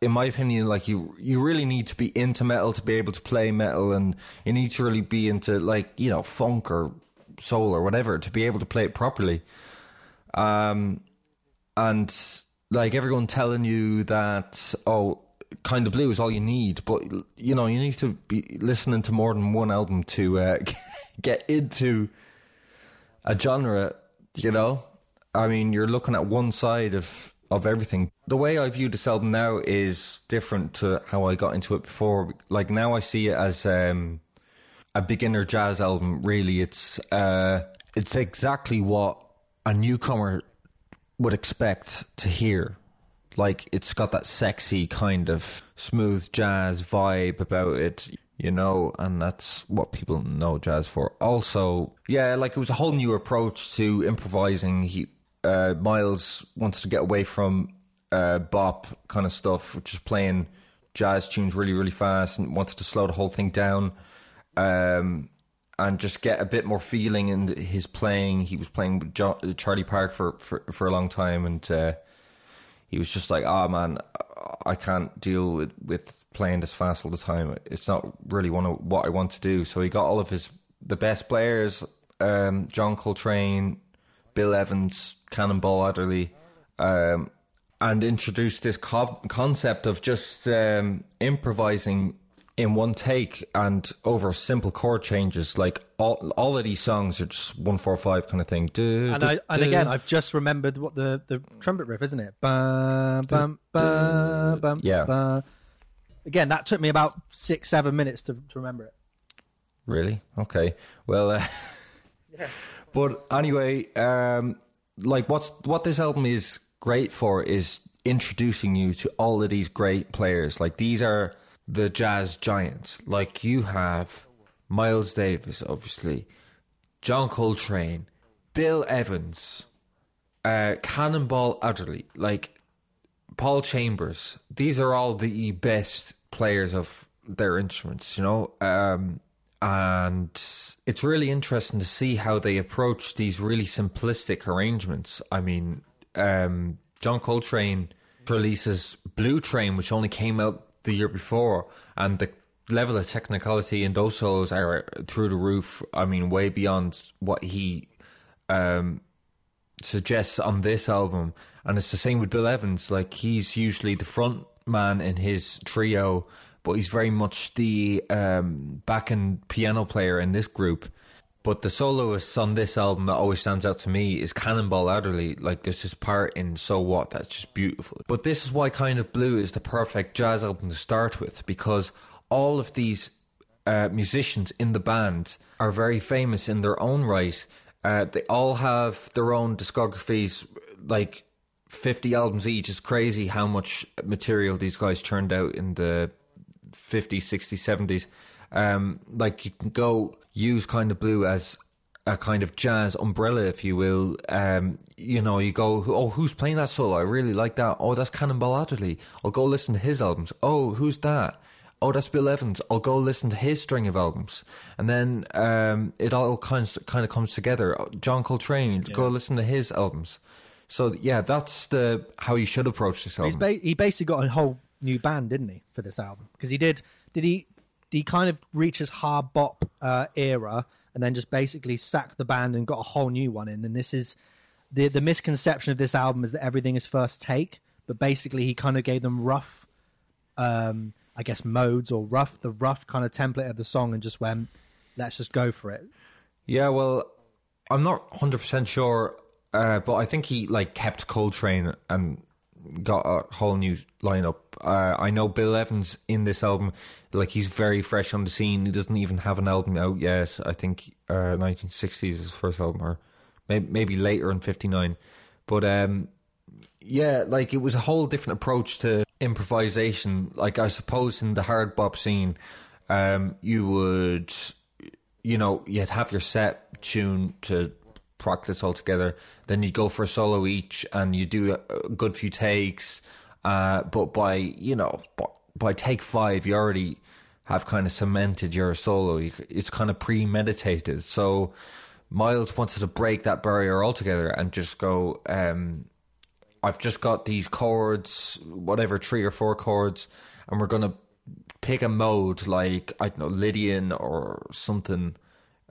in my opinion, like you, you really need to be into metal to be able to play metal, and you need to really be into like you know funk or soul or whatever to be able to play it properly. Um, and like everyone telling you that oh kind of blue is all you need but you know you need to be listening to more than one album to uh, <laughs> get into a genre you know i mean you're looking at one side of of everything the way i view this album now is different to how i got into it before like now i see it as um a beginner jazz album really it's uh it's exactly what a newcomer would expect to hear. Like it's got that sexy kind of smooth jazz vibe about it, you know, and that's what people know jazz for. Also, yeah, like it was a whole new approach to improvising. He uh, Miles wanted to get away from uh, bop kind of stuff, which is playing jazz tunes really, really fast, and wanted to slow the whole thing down. Um, and just get a bit more feeling in his playing. He was playing with jo- Charlie Park for, for, for a long time, and uh, he was just like, "Oh man, I can't deal with, with playing this fast all the time. It's not really one of what I want to do." So he got all of his the best players, um, John Coltrane, Bill Evans, Cannonball Adderley, um, and introduced this co- concept of just um, improvising in one take and over simple chord changes. Like all, all of these songs are just one four five kind of thing. Du- And du- I and du- again, I've just remembered what the, the trumpet riff, isn't it? Bum, bum, bum, bum, Yeah. bum. Again, that took me about six, seven minutes to, to remember it. Really? Okay. Well, uh, but anyway, um, like what's what this album is great for is introducing you to all of these great players. Like these are the jazz giants. Like you have Miles Davis, obviously, John Coltrane, Bill Evans, uh, Cannonball Adderley, like Paul Chambers. These are all the best players of their instruments, you know. Um, and it's really interesting to see how they approach these really simplistic arrangements. I mean, um, John Coltrane releases Blue Train, which only came out the year before, and the level of technicality in those solos are through the roof. I mean, way beyond what he um, suggests on this album. And it's the same with Bill Evans. Like he's usually the front man in his trio, but he's very much the um, back end piano player in this group. But the soloist on this album that always stands out to me is Cannonball Adderley. Like there's this part in So What that's just beautiful. But this is why Kind of Blue is the perfect jazz album to start with because all of these uh, musicians in the band are very famous in their own right. Uh, they all have their own discographies, like 50 albums each. It's crazy how much material these guys churned out in the 50s, 60s, 70s. Um, like you can go use Kind of Blue as a kind of jazz umbrella, if you will. Um, you know, you go, oh, who's playing that solo? I really like that. Oh, that's Cannonball Adderley. I'll go listen to his albums. Oh, who's that? Oh, that's Bill Evans. I'll go listen to his string of albums, and then um, it all kind of, kind of comes together. Oh, John Coltrane, go listen to his albums. So yeah, that's the how you should approach this He's album. ba- he basically got a whole new band, didn't he, for this album? Because he did. Did he? Did he kind of reach his hard bop uh, era and then just basically sacked the band and got a whole new one in? And this is the the misconception of this album is that everything is first take, but basically he kind of gave them rough, um, I guess modes or rough the rough kind of template of the song and just went, let's just go for it. Yeah, well, I'm not 100% sure, uh, but I think he like kept Coltrane and got a whole new lineup. Uh, I know Bill Evans in this album, like he's very fresh on the scene. He doesn't even have an album out yet. I think uh, 1960s is his first album, or maybe, maybe later in 59. But um, yeah, like it was a whole different approach to improvisation. Like I suppose in the hard bop scene, um, you would, you know, you'd have your set tune to practice all together. Then you go for a solo each, and you do a, good few takes. Uh, but by you know, by, by take five, you already have kind of cemented your solo. It's kind of premeditated. So Miles wanted to break that barrier altogether and just go. Um, I've just got these chords, whatever, three or four chords, and we're gonna pick a mode like I don't know, Lydian or something,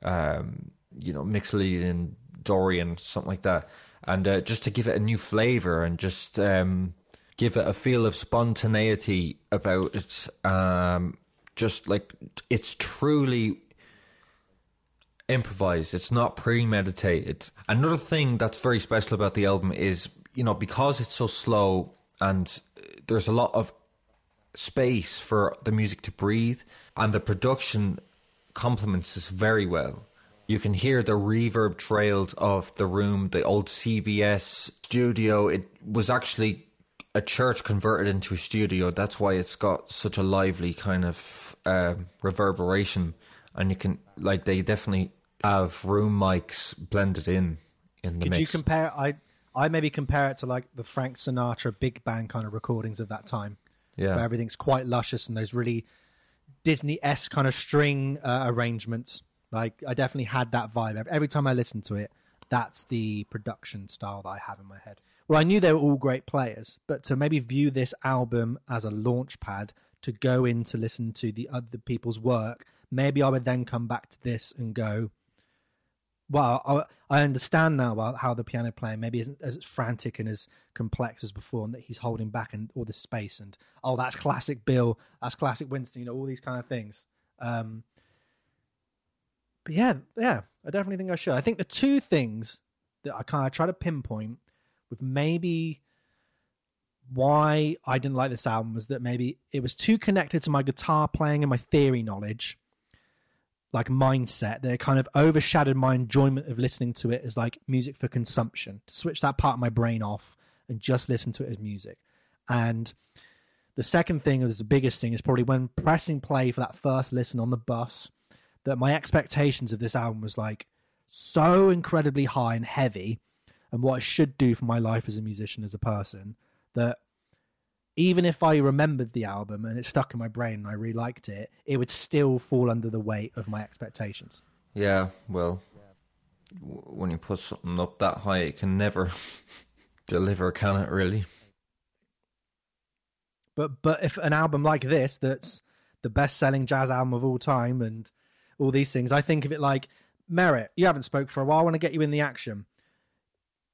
um, you know, Mixolydian, Dorian, something like that, and uh, just to give it a new flavor and just um, give it a feel of spontaneity about it. Um, just like it's truly improvised. It's not premeditated. Another thing that's very special about the album is, you know, because it's so slow and there's a lot of space for the music to breathe and the production complements this very well. You can hear the reverb trails of the room, the old CBS studio. It was actually a church converted into a studio. That's why it's got such a lively kind of um reverberation. And you can, like, they definitely have room mics blended in in the Could mix. you compare? I I maybe compare it to like the Frank Sinatra big band kind of recordings of that time. Yeah. where everything's quite luscious and those really Disney esque kind of string uh, arrangements. Like I definitely had that vibe every, time I listened to it. That's the production style that I have in my head. Well, I knew they were all great players, but to maybe view this album as a launch pad to go in to listen to the other people's work, maybe I would then come back to this and go, well, I, understand now how the piano playing maybe isn't as frantic and as complex as before, and that he's holding back and all this space, and oh, that's classic Bill, that's classic Winston, you know, all these kind of things. Um, but yeah, yeah, I definitely think I should. I think the two things that I kind of try to pinpoint with maybe why I didn't like this album was that maybe it was too connected to my guitar playing and my theory knowledge, like mindset, that kind of overshadowed my enjoyment of listening to it as like music for consumption. To switch that part of my brain off and just listen to it as music. And the second thing, or the biggest thing, is probably when pressing play for that first listen on the bus, that my expectations of this album was like so incredibly high and heavy, and what it should do for my life as a musician, as a person, that even if I remembered the album and it stuck in my brain and I really liked it, it would still fall under the weight of my expectations. Yeah, well, when you put something up that high, it can never <laughs> deliver, can it? Really? But but if an album like this, that's the best-selling jazz album of all time, and all these things, I think of it like Merritt. You haven't spoke for a while. I want to get you in the action.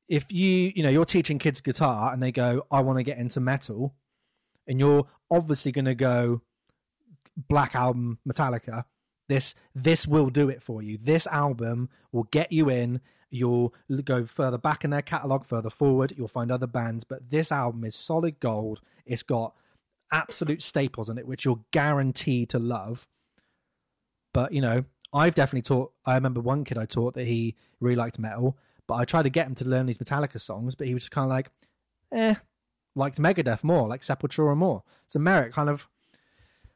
If you you know you're teaching kids guitar and they go, I want to get into metal, and you're obviously going to go Black Album Metallica. This this will do it for you. This album will get you in. You'll go further back in their catalog, further forward. You'll find other bands, but this album is solid gold. It's got absolute staples in it, which you're guaranteed to love. But you know, I've definitely taught. I remember one kid I taught that he really liked metal, but I tried to get him to learn these Metallica songs, but he was kind of like, eh, liked Megadeth more, like Sepultura more. So Merrick, kind of,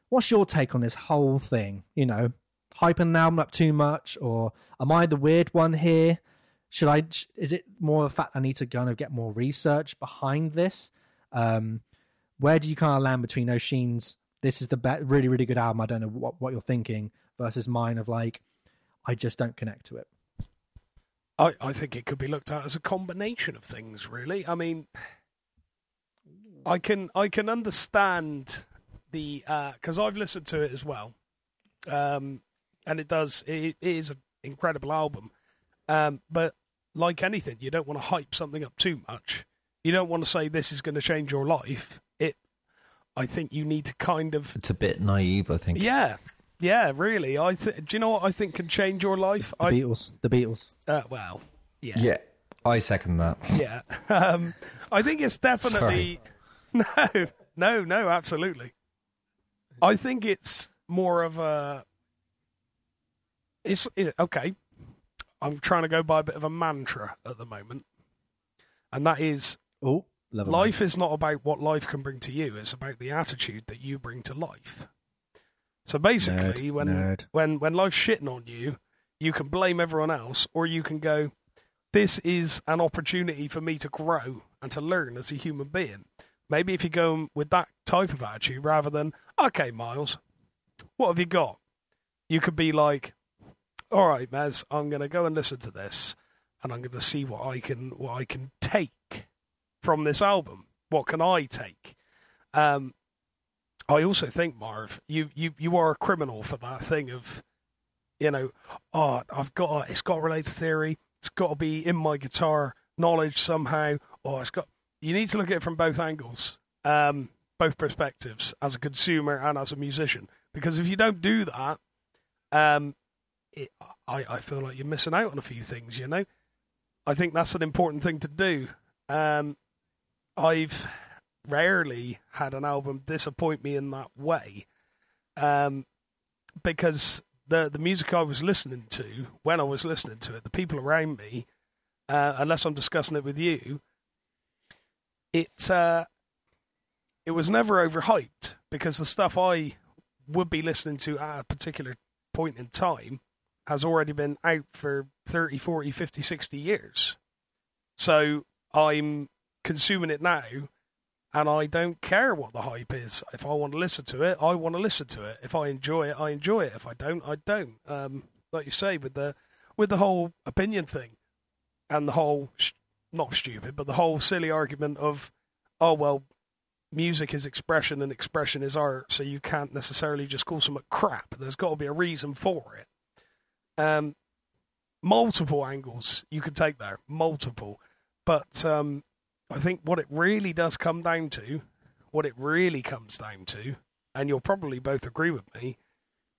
what's your take on this whole thing? You know, hyping an album up too much, or am I the weird one here? Should I? Is it more the fact I need to kind of get more research behind this? Um, where do you kind of land between Oisin's this is the be- really really good album I don't know what, what you're thinking versus mine of like I just don't connect to it I, I think it could be looked at as a combination of things, really. I mean, I can I can understand the because I've listened to it as well, um, and it does it, it is an incredible album, um, but like anything, you don't want to hype something up too much. You don't want to say this is going to change your life. It, I think you need to kind of It's a bit naive, I think. yeah, yeah, really. I th- do you know what I think can change your life? the I Beatles the Beatles uh, well, yeah, Yeah, I second that. yeah. <laughs> Um, I think it's definitely <laughs> no, no, no, absolutely. I think it's more of a. It's it, okay. I'm trying to go by a bit of a mantra at the moment, and that is oh love life is not about what life can bring to you. It's about the attitude that you bring to life. So basically, Nerd, when nerd. when when life's shitting on you, you can blame everyone else, or you can go, "This is an opportunity for me to grow and to learn as a human being." Maybe if you go with that type of attitude rather than, "Okay, Miles, what have you got?" You could be like, "All right, Mez, I'm going to go and listen to this, and I'm going to see what I can what I can take from this album. What can I take?" Um, I also think, Marv, you, you, you are a criminal for that thing of, you know, oh, I've got a, it's got related theory. It's got to be in my guitar knowledge somehow. Or it's got. You need to look at it from both angles, um, both perspectives, as a consumer and as a musician. Because if you don't do that, um, it, I I feel like you're missing out on a few things. You know, I think that's an important thing to do. Um, I've rarely had an album disappoint me in that way, um, because the the music I was listening to when I was listening to it, the people around me, uh, unless I'm discussing it with you, it uh, it was never overhyped because the stuff I would be listening to at a particular point in time has already been out for 30, 40, 50, 60 years. So I'm consuming it now and I don't care what the hype is. If I want to listen to it, I want to listen to it. If I enjoy it, I enjoy it. If I don't, I don't. Um, like you say, with the with the whole opinion thing, and the whole not stupid, but the whole silly argument of, oh well, music is expression and expression is art, so you can't necessarily just call something crap. There's got to be a reason for it. Um, multiple angles you could take there, multiple. But um, I think what it really does come down to, what it really comes down to, and you'll probably both agree with me,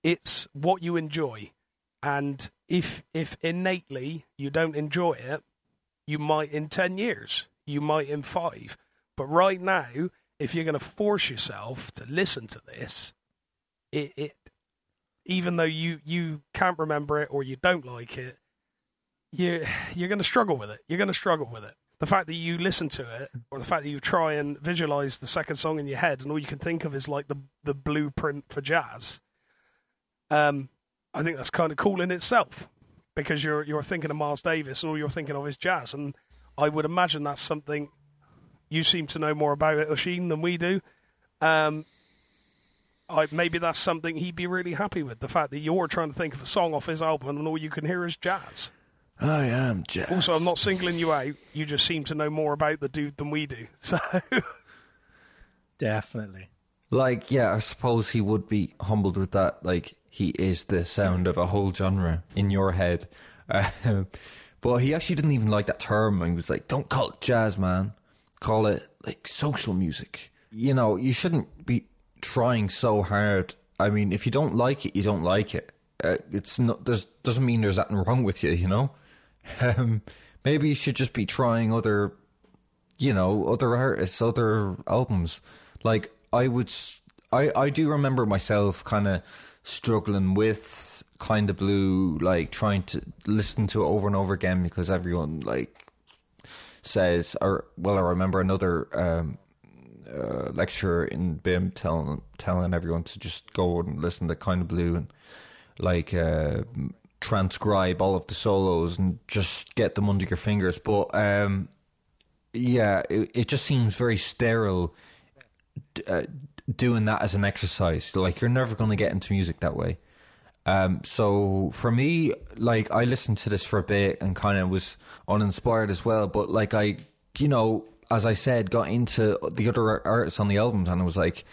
it's what you enjoy. And if if innately you don't enjoy it, you might in ten years, you might in five. But right now, if you're going to force yourself to listen to this, it, it even though you you can't remember it or you don't like it, you you're going to struggle with it. You're going to struggle with it. The fact that you listen to it, or the fact that you try and visualize the second song in your head, and all you can think of is like the the blueprint for jazz. Um, I think that's kind of cool in itself because you're you're thinking of Miles Davis, and all you're thinking of is jazz, and I would imagine that's something you seem to know more about it, Oisín, than we do. Um, I, maybe that's something he'd be really happy with. The fact that you're trying to think of a song off his album and all you can hear is jazz. I am jazz. Also, I'm not singling you out. You just seem to know more about the dude than we do. <laughs> So, Definitely. Like, yeah, I suppose he would be humbled with that. Like, he is the sound of a whole genre in your head. Um, but he actually didn't even like that term. He was like, don't call it jazz, man. Call it, like, social music. You know, you shouldn't be trying so hard. I mean, if you don't like it, you don't like it. Uh, it's not, there's, doesn't mean there's nothing wrong with you, you know? Um, maybe you should just be trying other, you know, other artists, other albums. Like, I would, I, I do remember myself kind of struggling with kind of blue, like trying to listen to it over and over again because everyone like says, or well, I remember another um, uh, lecturer in BIMM telling telling everyone to just go and listen to kind of blue and like uh, transcribe all of the solos and just get them under your fingers. But um, yeah, it, it just seems very sterile uh, doing that as an exercise. Like you're never going to get into music that way. Um, so for me, like I listened to this for a bit and kind of was uninspired as well. But like I, you know, as I said, got into the other artists on the albums and I was like,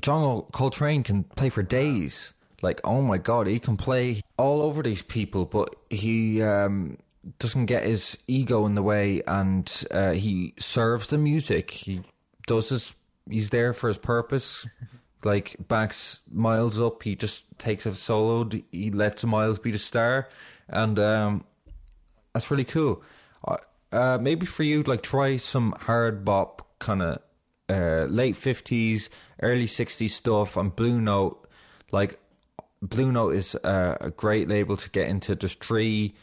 John Coltrane can play for days. Like, oh my god, he can play all over these people, but he um, doesn't get his ego in the way, and uh, he serves the music. He does his. He's there for his purpose. <laughs> like backs Miles up, he just takes a solo. He lets Miles be the star, and um, that's really cool. Uh, maybe for you, like try some hard bop kind of uh, late fifties, early sixties stuff on Blue Note. Like Blue Note is uh, a great label to get into. There's three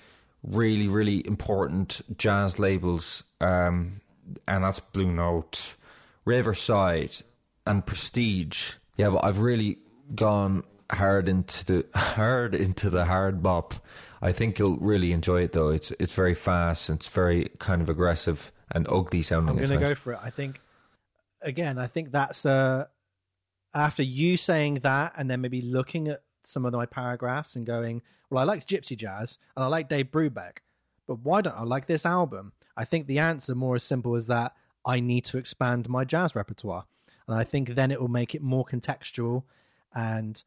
really, really important jazz labels, um, and that's Blue Note, Riverside, and Prestige. Yeah, but I've really gone hard into the <laughs> hard into the hard bop. I think you'll really enjoy it though. It's it's very fast. It's very kind of aggressive and ugly sounding. I'm going to go for it. I think again. I think that's uh after you saying that, and then maybe looking at some of my paragraphs and going, well, I like Gypsy Jazz and I like Dave Brubeck, but why don't I like this album? I think the answer more as simple as that. I need to expand my jazz repertoire, and I think then it will make it more contextual and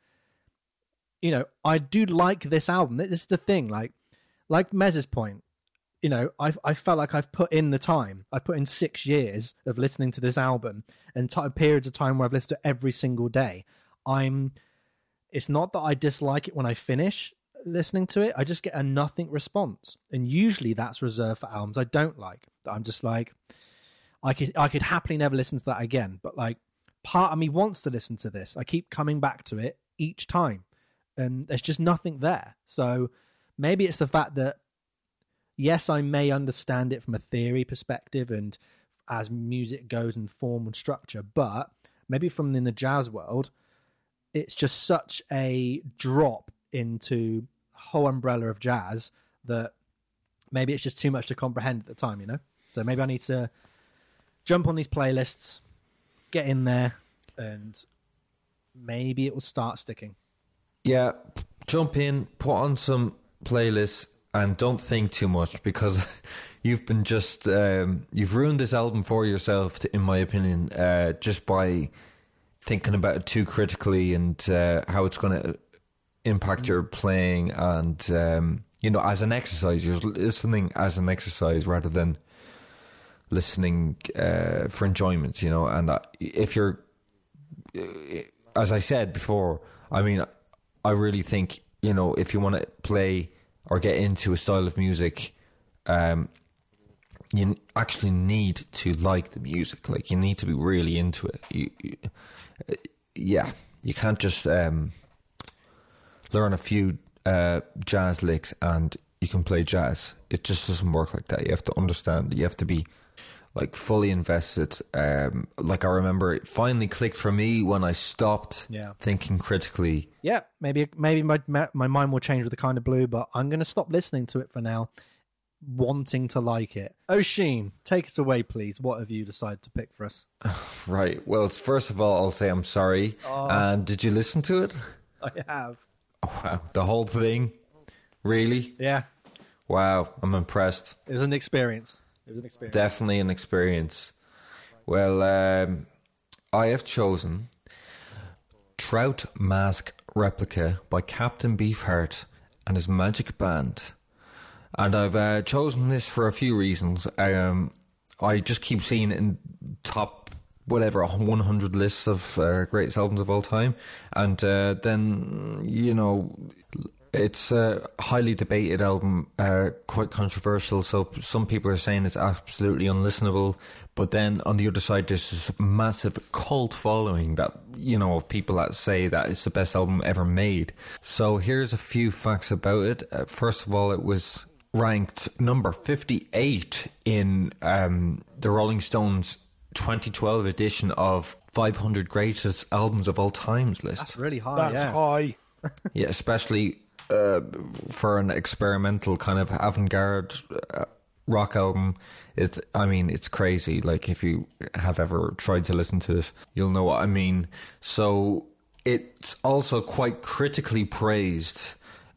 you know, I do like this album. This is the thing, like, like Mez's point. You know, I I felt like I've put in the time. I put in six years of listening to this album and t- periods of time where I've listened to every single day. I'm. It's not that I dislike it when I finish listening to it. I just get a nothing response, and usually that's reserved for albums I don't like. That I'm just like, I could I could happily never listen to that again. But like, part of me wants to listen to this. I keep coming back to it each time and there's just nothing there. So maybe it's the fact that yes, I may understand it from a theory perspective and as music goes in form and structure, but maybe from in the jazz world, it's just such a drop into a whole umbrella of jazz that maybe it's just too much to comprehend at the time, you know? So maybe I need to jump on these playlists, get in there, and maybe it will start sticking. Yeah, jump in, put on some playlists, and don't think too much because <laughs> you've been just um, you've ruined this album for yourself, in my opinion, uh, just by thinking about it too critically and uh, how it's going to impact your playing and um, you know, as an exercise. You're listening as an exercise rather than listening uh, for enjoyment. You know, and uh, if you're, uh, as I said before, I mean, I really think you know if you want to play or get into a style of music. Um, you actually need to like the music. Like you need to be really into it. You, you, yeah, you can't just um, learn a few uh, jazz licks and you can play jazz. It just doesn't work like that. You have to understand. You have to be like fully invested. Um, like I remember, it finally clicked for me when I stopped Yeah. thinking critically. Yeah, maybe maybe my my mind will change with the kind of blue, but I'm going to stop listening to it for now, wanting to like it. Oisín, take us away, please. What have you decided to pick for us? <laughs> Right. Well, first of all, I'll say I'm sorry. And did you listen to it? I have. Oh, wow, the whole thing. Really? Yeah, Wow, I'm impressed. it was an experience. It was an experience. Definitely an experience. Well, um, I have chosen Trout Mask Replica by Captain Beefheart and his Magic Band. And I've uh, chosen this for a few reasons. Um, I just keep seeing it in top, whatever, 100 lists of uh, greatest albums of all time. And uh, then, you know, it's a highly debated album, uh, quite controversial. So some people are saying it's absolutely unlistenable. But then on the other side, there's this massive cult following that, you know, of people that say that it's the best album ever made. So here's a few facts about it. Uh, first of all, it was ranked number 58 in um, the Rolling Stones 2012 edition of 500 greatest albums of all times list. That's really high. That's yeah. high. <laughs> Yeah, especially uh, for an experimental kind of avant-garde uh, rock album. It's, I mean, it's crazy. Like if you have ever tried to listen to this, you'll know what I mean. So it's also quite critically praised.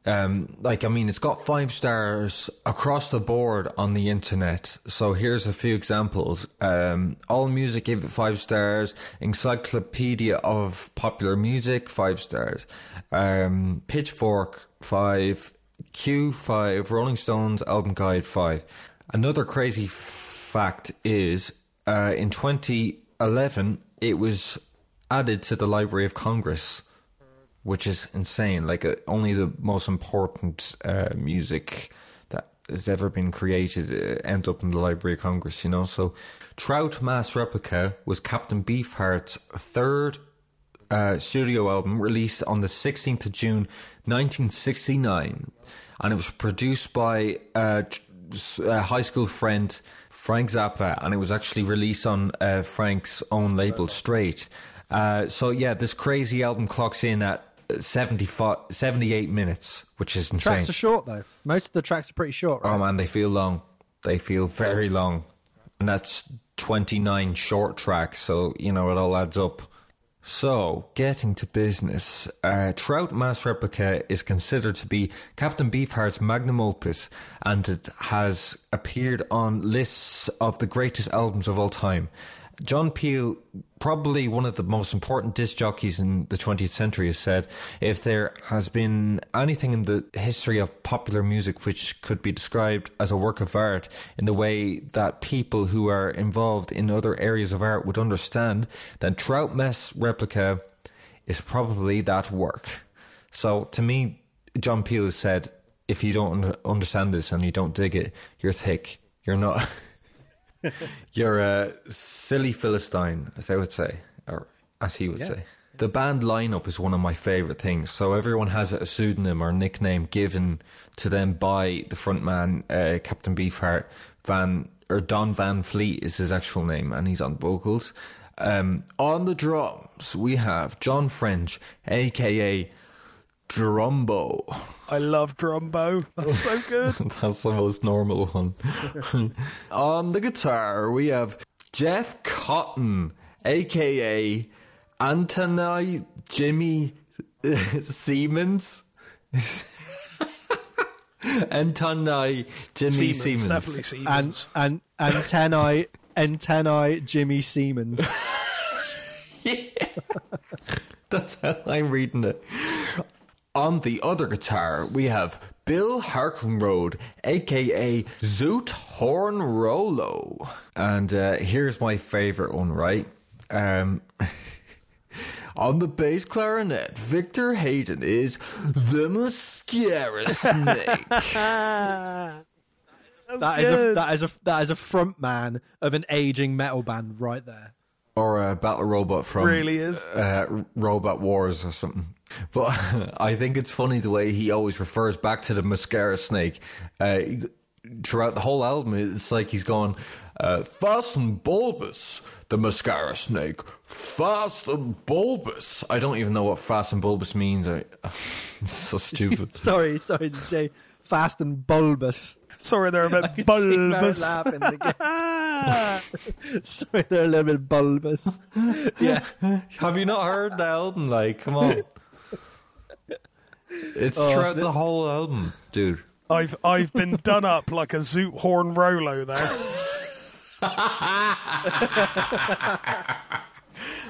Um, like I mean, it's got five stars across the board on the internet. So here's a few examples. Um, All Music gave it five stars. Encyclopedia of Popular Music five stars. Um, Pitchfork five. Q five. Rolling Stones album guide five. Another crazy f- fact is, uh, in 2011, it was added to the Library of Congress which is insane. Like uh, only the most important uh, music that has ever been created uh, ends up in the Library of Congress. You know, so Trout Mask Replica was Captain Beefheart's third uh, studio album released on the 16th of June 1969, and it was produced by uh, tr- a high school friend Frank Zappa, and it was actually released on uh, Frank's own label, Straight. Uh, so yeah, this crazy album clocks in at 75, 78 minutes, which is insane. Tracks are short though. Most of the tracks are pretty short. Right? Oh man, they feel long. They feel very long. And that's 29 short tracks, so, you know, it all adds up. So, getting to business, uh, Trout Mask Replica is considered to be Captain Beefheart's magnum opus, and it has appeared on lists of the greatest albums of all time. John Peel, probably one of the most important disc jockeys in the 20th century, has said if there has been anything in the history of popular music which could be described as a work of art in the way that people who are involved in other areas of art would understand, then Trout Mask Replica is probably that work. So to me, John Peel has said, if you don't understand this and you don't dig it, you're thick. You're not. <laughs> <laughs> You're a silly Philistine, as I would say, or as he would say. The band lineup is one of my favorite things. So everyone has a pseudonym or nickname given to them by the frontman, uh, Captain Beefheart. Van or Don Van Vliet is his actual name, and he's on vocals. Um, on the drums, we have John French, aka Drumbo. I love Drumbo. That's so good. <laughs> That's the most normal one. <laughs> On the guitar, we have Jeff Cotton, aka Antony Jimmy <laughs> Siemens. Antony Jimmy Siemens, Siemens. definitely and Siemens. and antennae antennae Jimmy Siemens. yeah. That's how I'm reading it. On the other guitar, we have Bill Harkleroad, aka Zoot Horn Rolo. And uh, here's my favorite one, right? Um, <laughs> on the bass clarinet, Victor Hayden is the mascara <laughs> snake. That's a that is a that is a front man of an aging metal band right there. or a battle robot from Really is. uh, Robot Wars or something. But <laughs> I think it's funny the way he always refers back to the mascara snake. Uh, throughout the whole album, it's like he's going, uh, Fast and bulbous, the mascara snake. Fast and bulbous. I don't even know what fast and bulbous means. I, <laughs> I'm so stupid. <laughs> Sorry, sorry, Jay. Fast and bulbous. Sorry, they're a I bit can see Merritt bulbous. laughing again. sorry, they're a little bit bulbous. Yeah. Have you not heard the album? Like, come on. It's Oh, throughout the whole album, dude. I've I've been done up like a Zoot Horn Rollo there. <laughs>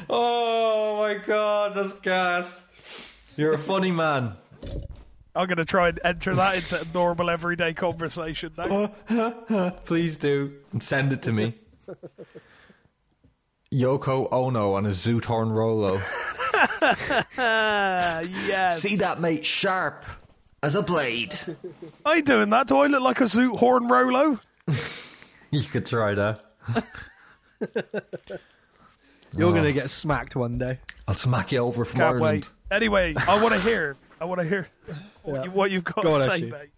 Oh my god, that's gas. You're a funny man. I'm gonna try and enter that into a normal everyday conversation now. <laughs> Please do. And send it to me. <laughs> Yoko Ono on a Zoot Horn Rollo. Yes. See that, mate? Sharp as a blade. I ain't doing that. Do I look like a Zoot Horn Rollo? <laughs> You could try that. You're oh. going to get smacked one day. I'll smack you over from Can't Ireland. wait. Anyway, I want to hear. I want to hear what, you, what you've got Go to on, say, Ashley. mate.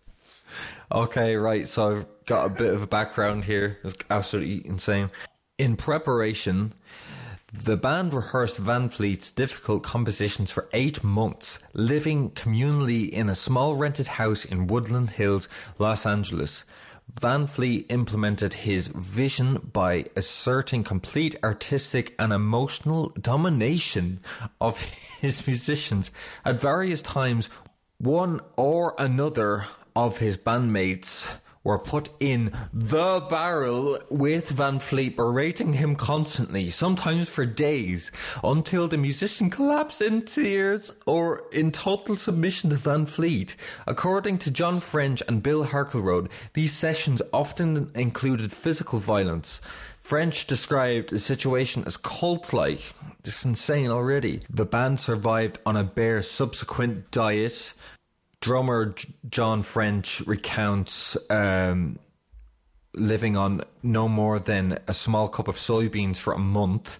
Okay, right. So I've got a bit of a background here. It's absolutely insane. In preparation, the band rehearsed Van Vliet's difficult compositions for eight months, living communally in a small rented house in Woodland Hills, Los Angeles. Van Fleet implemented his vision by asserting complete artistic and emotional domination of <laughs> his musicians at various times. One or another of his bandmates were put in the barrel with Van Vliet berating him constantly, sometimes for days, until the musician collapsed in tears or in total submission to Van Vliet. According to John French and Bill Harkleroad, these sessions often included physical violence. French described the situation as cult like. Is insane already. The band survived on a bare subsequent diet. Drummer John French recounts um, living on no more than a small cup of soybeans for a month.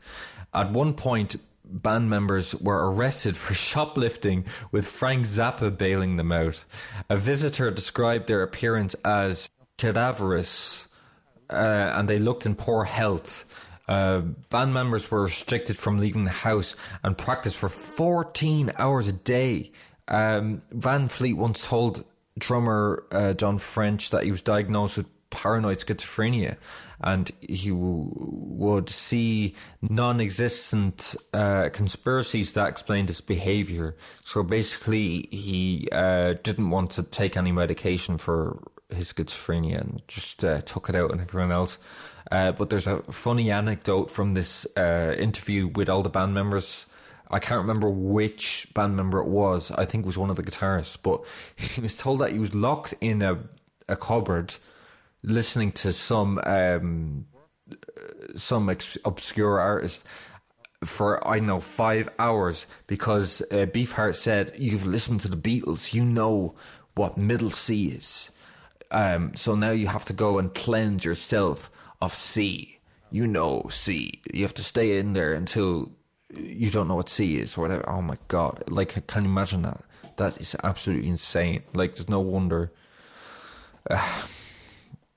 At one point, band members were arrested for shoplifting, with Frank Zappa bailing them out. A visitor described their appearance as cadaverous, uh, and they looked in poor health. Uh, band members were restricted from leaving the house and practiced for 14 hours a day. Um, Van Vliet once told drummer uh, John French that he was diagnosed with paranoid schizophrenia and he w- would see non existent uh, conspiracies that explained his behavior. So basically, he uh, didn't want to take any medication for his schizophrenia and just uh, took it out on everyone else. Uh, but there's a funny anecdote from this uh, interview with all the band members. I can't remember which band member it was. I think it was one of the guitarists. But he was told that he was locked in a, a cupboard listening to some um, some ex- obscure artist for I don't know five hours because uh, Beefheart said you've listened to the Beatles, you know what middle C is. Um, so now you have to go and cleanse yourself of C. You know C. You have to stay in there until you don't know what C is or whatever. Oh my god! Like, I can imagine that? That is absolutely insane. Like, there's no wonder uh,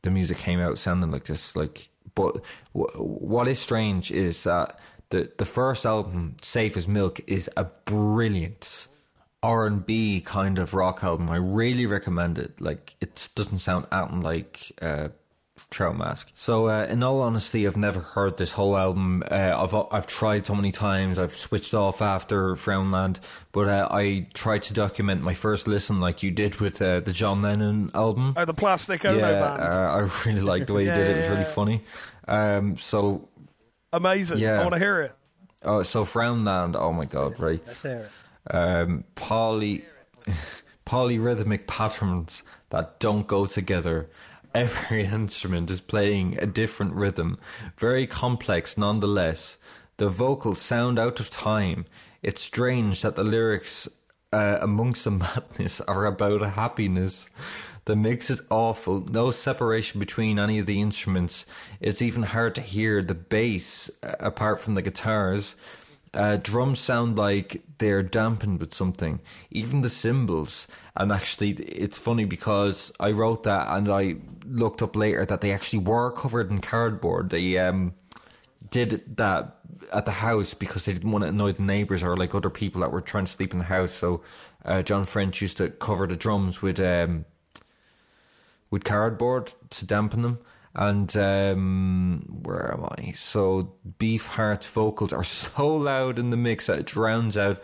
the music came out sounding like this. Like, but w- what is strange is that the the first album, "Safe as Milk," is a brilliant R and B kind of rock album. I really recommend it. Like, it doesn't sound out like. Uh, Trout Mask. So, uh, in all honesty, I've never heard this whole album. Uh, I've I've tried so many times. I've switched off after Frownland, but uh, I tried to document my first listen, like you did with uh, the John Lennon album. Oh, the Plastic Ono yeah, band. uh, I really <laughs> liked the way you Yeah, did it. It was yeah, really funny. Um, so, Amazing. yeah. I want to hear it. oh, so Frownland. Oh my god, right? Let's hear it. Um, Polly, <laughs> polyrhythmic patterns that don't go together. Every <laughs> instrument is playing a different rhythm, very complex nonetheless. The vocals sound out of time. It's strange that the lyrics uh, amongst the <laughs> madness are about happiness. The mix is awful. No separation between any of the instruments. It's even hard to hear the bass uh, apart from the guitars. Uh, drums sound like they're dampened with something. Even the cymbals. And actually, it's funny because I wrote that and I looked up later that they actually were covered in cardboard. They um, did that at the house because they didn't want to annoy the neighbors or like other people that were trying to sleep in the house. So uh, John French used to cover the drums with um, with cardboard to dampen them. And um, where am I? So Beefheart's vocals are <laughs> so loud in the mix that it drowns out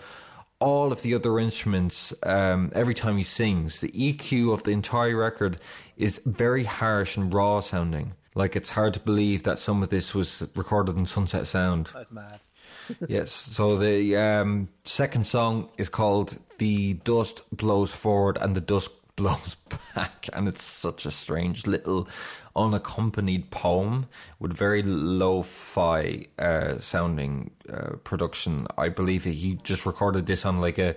all of the other instruments um, every time he sings. The EQ of the entire record is very harsh and raw sounding. Like it's hard to believe that some of this was recorded in Sunset Sound. That's mad. <laughs> yes. So the um, second song is called "The Dust Blows Forward and the Dust Blows <laughs> Back," and it's such a strange little unaccompanied poem with very lo-fi uh, sounding uh, production. I believe he just recorded this on like a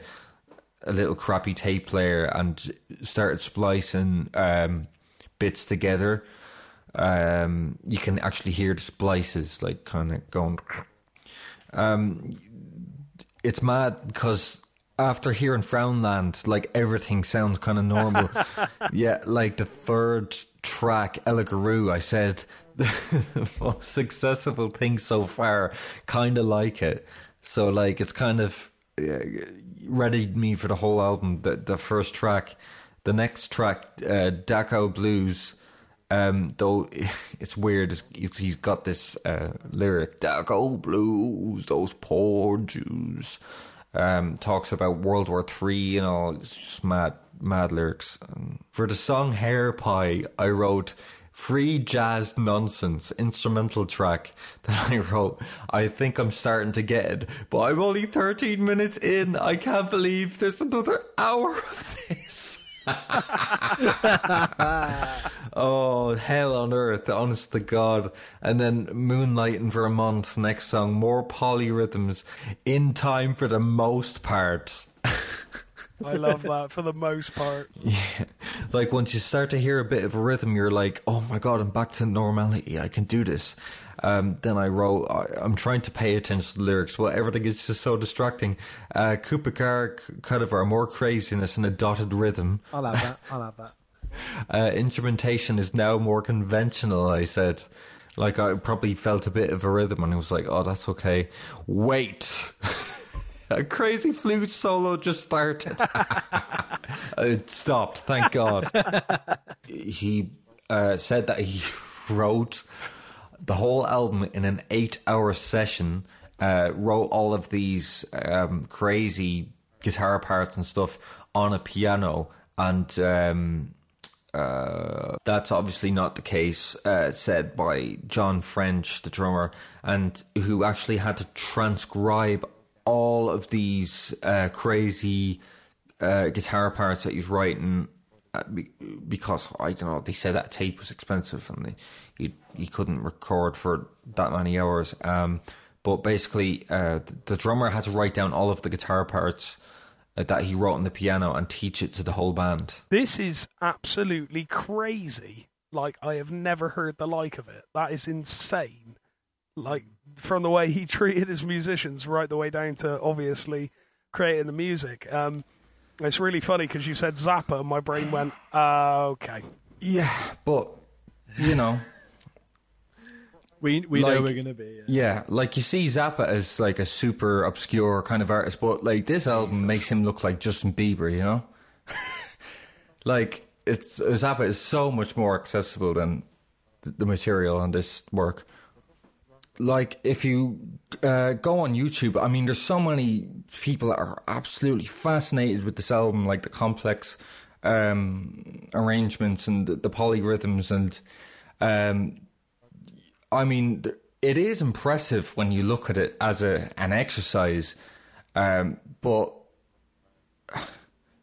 a little crappy tape player and started splicing um, bits together. Um, you can actually hear the splices like kind of going. Um, it's mad because after hearing Frownland, like everything sounds kind of normal. <laughs> yeah, like the third track, Ella Guru, I said <laughs> the most successful thing so far, kind of like it. So like it's kind of uh, readied me for the whole album. The the first track, the next track, uh, Blues. Um, though <laughs> it's weird, it's, it's, he's got this uh, lyric, Dachau Blues, those poor Jews. Um, talks about World War Three and all. It's just mad, mad lyrics. Um, for the song Hair Pie, I wrote free jazz nonsense instrumental track <laughs> that I wrote. I think I'm starting to get it, but I'm only 13 minutes in. I can't believe there's another hour of this. <laughs> oh, hell on earth, honest to God. And then Moonlight on Vermont, next song, more polyrhythms in time for the most part. <laughs> I love that for the most part. <laughs> Yeah. Like once you start to hear a bit of a rhythm, you're like, oh my God, I'm back to normality. I can do this. Um, then I wrote, I, am trying to pay attention to the lyrics, but everything is just so distracting. Uh, Kupakar, kind of our more craziness and a dotted rhythm. I'll have that. I'll have that. <laughs> Uh, instrumentation is now more conventional, I said. Like, I probably felt a bit of a rhythm and I was like, oh, that's okay. Wait. <laughs> a crazy flute solo just started. <laughs> it stopped, thank God. <laughs> he uh, said that he <laughs> wrote the whole album in an eight hour session, uh, wrote all of these um, crazy guitar parts and stuff on a piano. And um, uh, that's obviously not the case, uh, said by John French, the drummer, and who actually had to transcribe all of these uh, crazy uh, guitar parts that he's writing uh, because I don't know. They said that tape was expensive and they, he he couldn't record for that many hours. Um, but basically, uh, the, drummer had to write down all of the guitar parts uh, that he wrote on the piano and teach it to the whole band. This is absolutely crazy. Like I have never heard the like of it. That is insane. Like from the way he <laughs> treated his musicians, right the way down to obviously creating the music. Um, it's really funny because you said Zappa, and my brain went, uh, okay. Yeah, but you know, <laughs> we we Like- know we're gonna be. Yeah. yeah, like you see Zappa as like a super obscure kind of artist, but like this album makes him look like Justin Bieber, you know? <laughs> like it's Zappa is so much more accessible than the material on this work. Like if you uh, go on YouTube, I mean, there's so many people that are absolutely fascinated with this album, like the complex um, arrangements and the, the polyrhythms, and um, I mean, it is impressive when you look at it as a an exercise, um, but <sighs>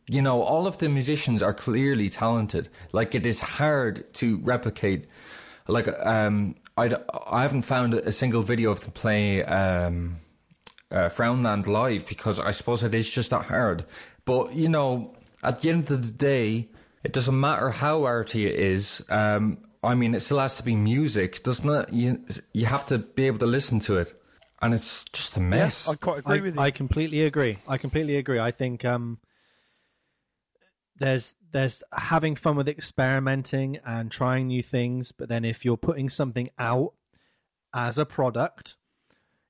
you know, all of the musicians are clearly talented. Like it is hard to replicate. Like um, I I haven't found a single video of them play um, uh, Frownland live because I suppose it is just that hard. But you know, at the end of the day, it doesn't matter how arty it is. Um, I mean, it still has to be music, doesn't it? You you have to be able to listen to it, and it's just a mess. Yes, I quite agree I, with you. I completely agree. I completely agree. I think um, there's there's having fun with experimenting and trying new things, but then if you're putting something out as a product,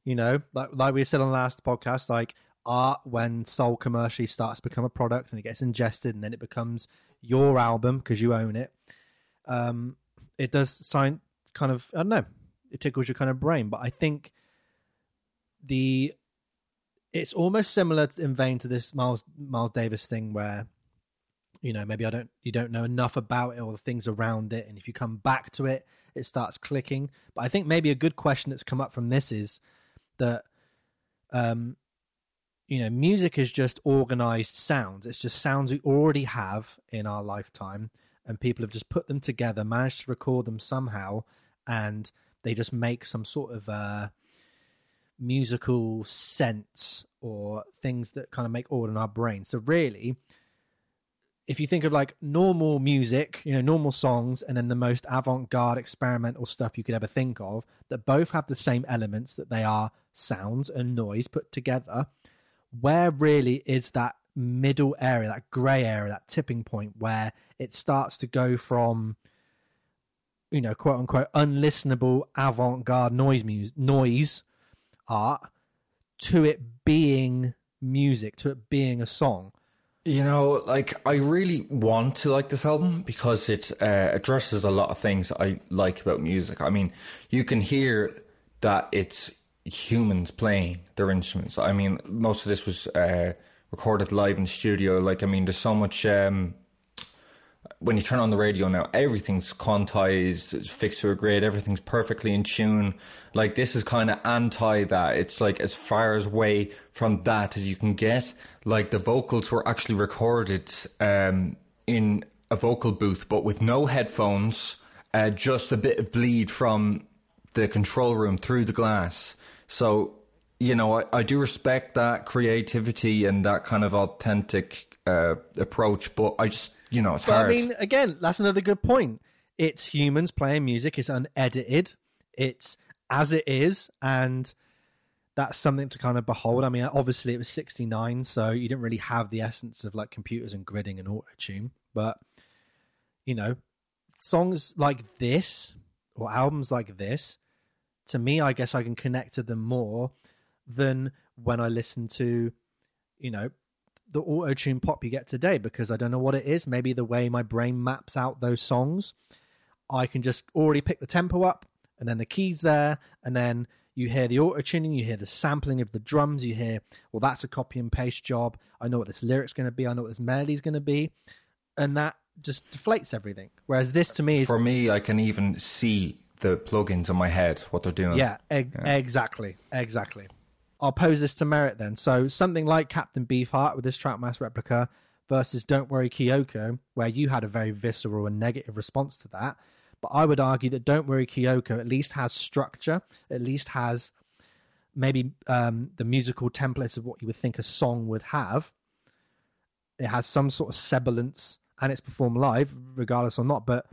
you know, like like we said on the last podcast, like art when sold commercially starts to become a product and it gets ingested and then it becomes your album because you own it. Um, it does sign kind of I don't know, it tickles your kind of brain, but I think the it's almost similar in vein to this Miles Miles Davis thing where you know maybe I don't you don't know enough about it or the things around it. And if you come back to it it starts clicking. But I think maybe a good question that's come up from this is that um you know music is just organized sounds. It's just sounds we already have in our lifetime and people have just put them together managed to record them somehow and they just make some sort of uh musical sense or things that kind of make order in our brain. So really, if you think of like normal music, you know, normal songs, and then the most avant-garde experimental stuff you could ever think of, that both have the same elements that they are sounds and noise put together. Where really is that middle area, that grey area, that tipping point where it starts to go from you know, quote unquote, unlistenable avant-garde noise music, noise art to it being music, to it being a song. You know, like I really want to like this album because it uh, addresses a lot of things I like about music. I mean, you can hear that it's humans playing their instruments. I mean, most of this was uh, recorded live in studio. Like, I mean, there's so much. Um, when you turn on the radio now, everything's quantized, it's fixed to a grid, everything's perfectly in tune. Like this is kind of anti that. It's like as far as away from that as you can get. Like the vocals were actually recorded um, in a vocal booth, but with no headphones, uh, just a bit of bleed from the control room through the glass. So you know, I, I do respect that creativity and that kind of authentic uh, approach, but I just you know, it's But hard. I mean, again, that's another good point. It's humans playing music. It's unedited. It's as it is, and that's something to kind of behold. I mean, obviously it was '69, so you didn't really have the essence of like computers and gridding and auto tune. But you know, songs like this or albums like this, to me, I guess I can connect to them more than when I listen to, you know, the auto tune pop you get today because I don't know what it is. Maybe the way my brain maps out those songs, I can just already pick the tempo up and then the keys there, and then you hear the auto tuning, you hear the sampling of the drums, you hear, well, that's a copy and paste job. I know what this lyric's going to be, I know what this melody's going to be, and that just deflates everything. Whereas this to me is For me, I can even see the plugins in my head, what they're doing. Yeah, eg- exactly, exactly. I'll pose this to merit then. So something like Captain Beefheart with this Trout Mask Replica versus Don't Worry Kyoko, where you had a very visceral and negative response to that. But I would argue that Don't Worry Kyoko at least has structure, at least has maybe um, the musical templates of what you would think a song would have. It has some sort of semblance and it's performed live, regardless or not. But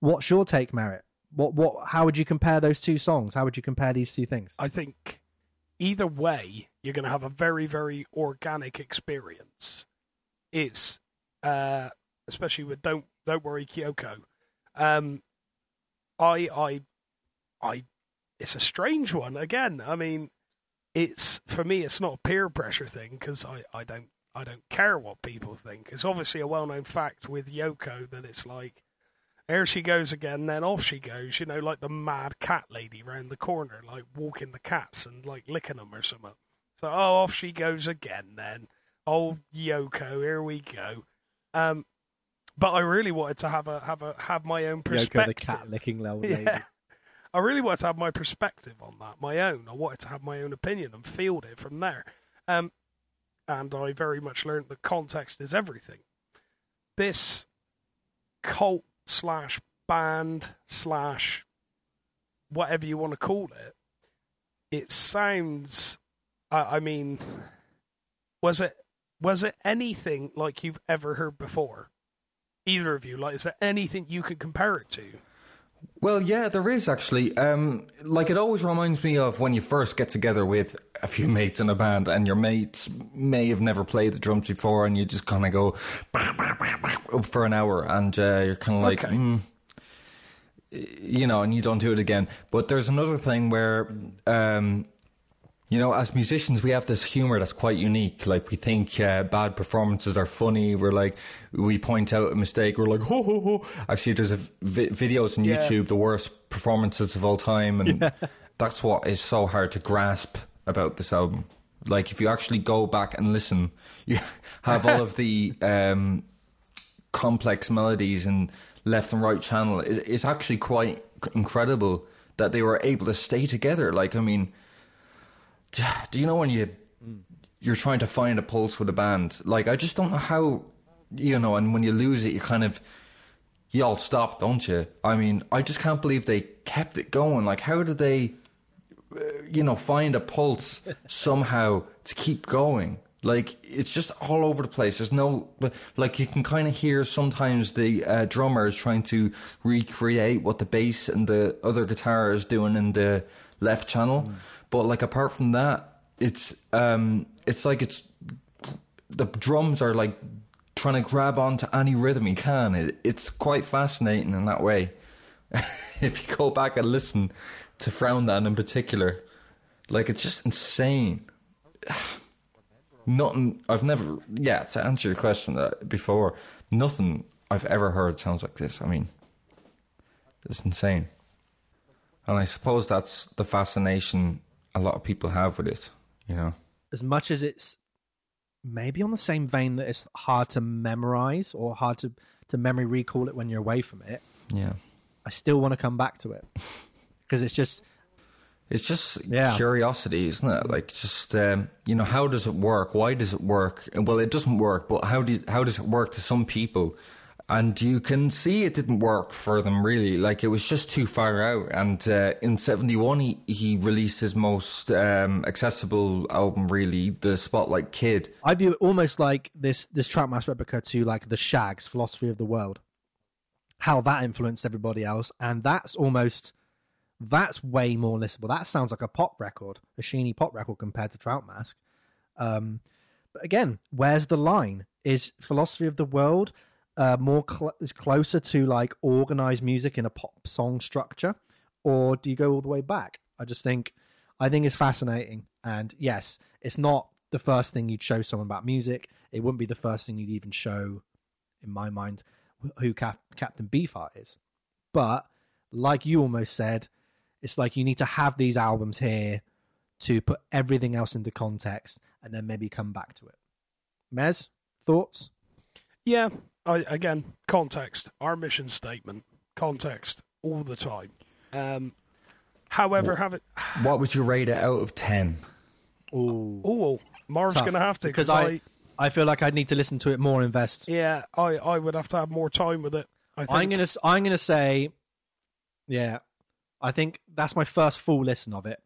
what's your take, Merit? What what? How would you compare those two songs? How would you compare these two things? I think either way, you're going to have a very, very organic experience. It's uh, especially with don't don't worry, Kyoko. Um, I I I, it's a strange one. Again, I mean, it's for me, it's not a peer pressure thing because I I don't I don't care what people think. It's obviously a well known fact with Yoko that it's like. There she goes again, then off she goes, you know, like the mad cat lady round the corner, like walking the cats and like licking them or something. So, oh, off she goes again then. Old Yoko, here we go. Um, but I really wanted to have a have a have my own perspective. Yoko, the cat licking <laughs> lady. Yeah. I really wanted to have my perspective on that, my own. I wanted to have my own opinion and field it from there. Um, and I very much learned that context is everything. This cult slash band slash whatever you want to call it, it sounds. I, I mean, was it was it anything like you've ever heard before? Either of you, like, is there anything you could compare it to? Well, yeah, there is actually. Um, like it always reminds me of when you first get together with a few <laughs> mates in a band, and your mates may have never played the drums before, and you just kind of go up <laughs> for an hour, and uh, you're kind of like, Okay. mm, you know, and you don't do it again. But there's another thing where, um, you know, as musicians, we have this humor that's quite unique. Like we think uh, bad performances are funny. We're like, we point out a mistake. We're like, ho ho ho. Actually, there's a vi- videos on Yeah. YouTube the worst performances of all time, and <laughs> that's what is so hard to grasp about this album. Like if you actually go back and listen, <laughs> you have all of the <laughs> um, complex melodies and left and right channel. It's, it's actually quite incredible that they were able to stay together. Like I mean <sighs> do you know when you you're trying to find a pulse with a band? Like i just don't know how you know and when you lose it you kind of you all stop don't you? I mean i just can't believe they kept it going. Like how did they uh, you know find a pulse <laughs> somehow to keep going? Like it's just all over the place. There's no but like you can kind of hear sometimes the uh, drummer is trying to recreate what the bass and the other guitar is doing in the left channel but like apart from that it's um it's like it's the drums are like trying to grab onto any rhythm he can. It, it's quite fascinating in that way. <laughs> If you go back and listen to frown that in particular like it's just insane. <sighs> Nothing I've never yeah to answer your question uh, before nothing I've ever heard sounds like this. I mean it's insane. And I suppose that's the fascination a lot of people have with it you know as much as it's maybe on the same vein that it's hard to memorize or hard to, to memory recall it when you're away from it, yeah I still want to come back to it <laughs> because it's just It's just Yeah. curiosity, isn't it? Like just um, you know, how does it work? Why does it work? Well, it doesn't work, but how do how does it work to some people? And you can see it didn't work for them really. Like it was just too far out. And uh, in '71, he he released his most um, accessible album, really, the Spotlight Kid. I view it almost like this this Trout Mask Replica to like the Shaggs philosophy of the world, how that influenced everybody else, and that's almost that's way more listenable. That sounds like a pop record, a Sheeny pop record compared to Trout Mask. Um, but again, where's the line? Is philosophy of the world uh, more cl- is closer to like organized music in a pop song structure, or do you go all the way back? I just think I think it's fascinating, and yes, it's not the first thing you'd show someone about music. It wouldn't be the first thing you'd even show, in my mind, who Cap- Captain Beefheart is. But like you almost said, it's like you need to have these albums here to put everything else into context and then maybe come back to it. Mez, thoughts? Yeah, I, again, context. Our mission statement, context, all the time. Um, however, have it. What would you rate it out of ten? Ooh. Oh, Marv's Tough, going to have to because because I, I feel like I'd need to listen to it more, and invest. yeah, I, I would have to have more time with it. I think. I'm gonna s- I'm gonna say, yeah, I think that's my first full listen of it,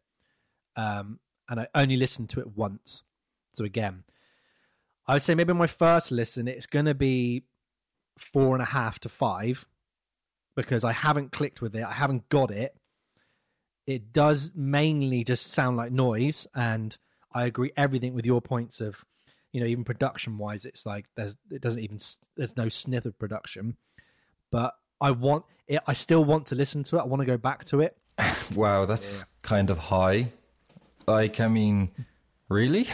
um, and I only listened to it once. So again, I would say maybe my first listen it's gonna be four and a half to five because I haven't clicked with it. I haven't got it. It does mainly just sound like noise, and I agree everything with your points of, you know, even production wise, it's like there's it doesn't even there's no sniff of production but I want it. I still want to listen to it. I want to go back to it. <laughs> Wow, that's kind of high. Like, I mean, really?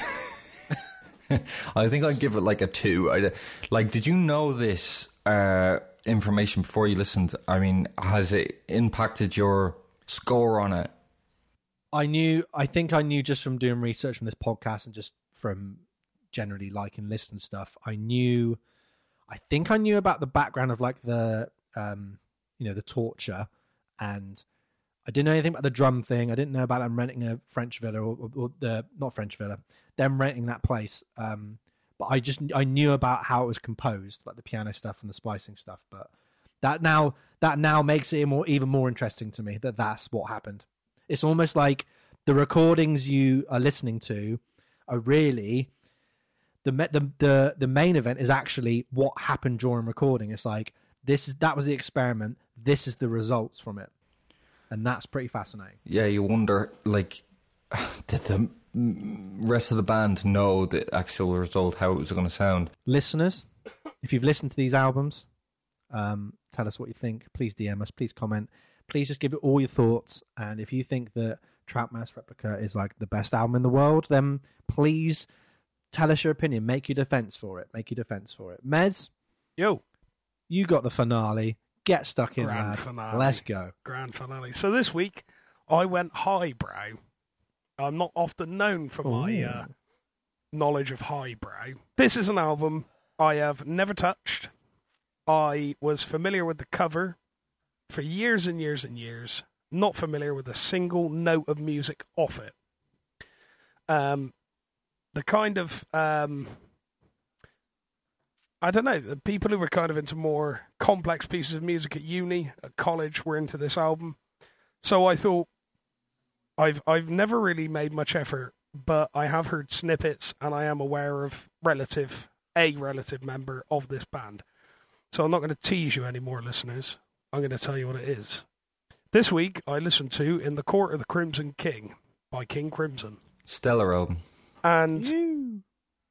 <laughs> I think I'd give it like a two. I, like, did you know this uh, information before you listened? I mean, has it impacted your score on it? I knew. I think I knew just from doing research from this podcast and just from generally lists and stuff. I knew. I think I knew about the background of like the, um, you know, the torture, and I didn't know anything about the drum thing. I didn't know about them renting a French villa or, or, or the not French villa, them renting that place. Um, but I just I knew about how it was composed, like the piano stuff and the splicing stuff. But that now that now makes it more even more interesting to me that that's what happened. It's almost like the recordings you are listening to are really the the the the main event is actually what happened during recording. It's like this is that was the experiment. This is the results from it, and that's pretty fascinating. Yeah, you wonder like <sighs> did the rest of the band know the actual result, how it was going to sound? Listeners, if you've listened to these albums, um, tell us what you think. Please DM us. Please comment. Please just give it all your thoughts. And if you think that Trout Mask Replica is like the best album in the world, then please tell us your opinion. Make your defense for it. Make your defense for it. Mez, Yo, you got the finale. Get stuck in, Grand lad. finale. Let's go. grand finale. So this week, I went highbrow. I'm not often known for my uh, knowledge of highbrow. This is an album I have never touched. I was familiar with the cover for years and years and years, not familiar with a single note of music off it. Um, the kind of um, I don't know, the people who were kind of into more complex pieces of music at uni, at college, were into this album. So I thought I've I've never really made much effort, but I have heard snippets and I am aware of relative a relative member of this band. So I'm not going to tease you anymore, listeners. I'm going to tell you what it is. This week I listened to In the Court of the Crimson King by King Crimson. Stellar album. And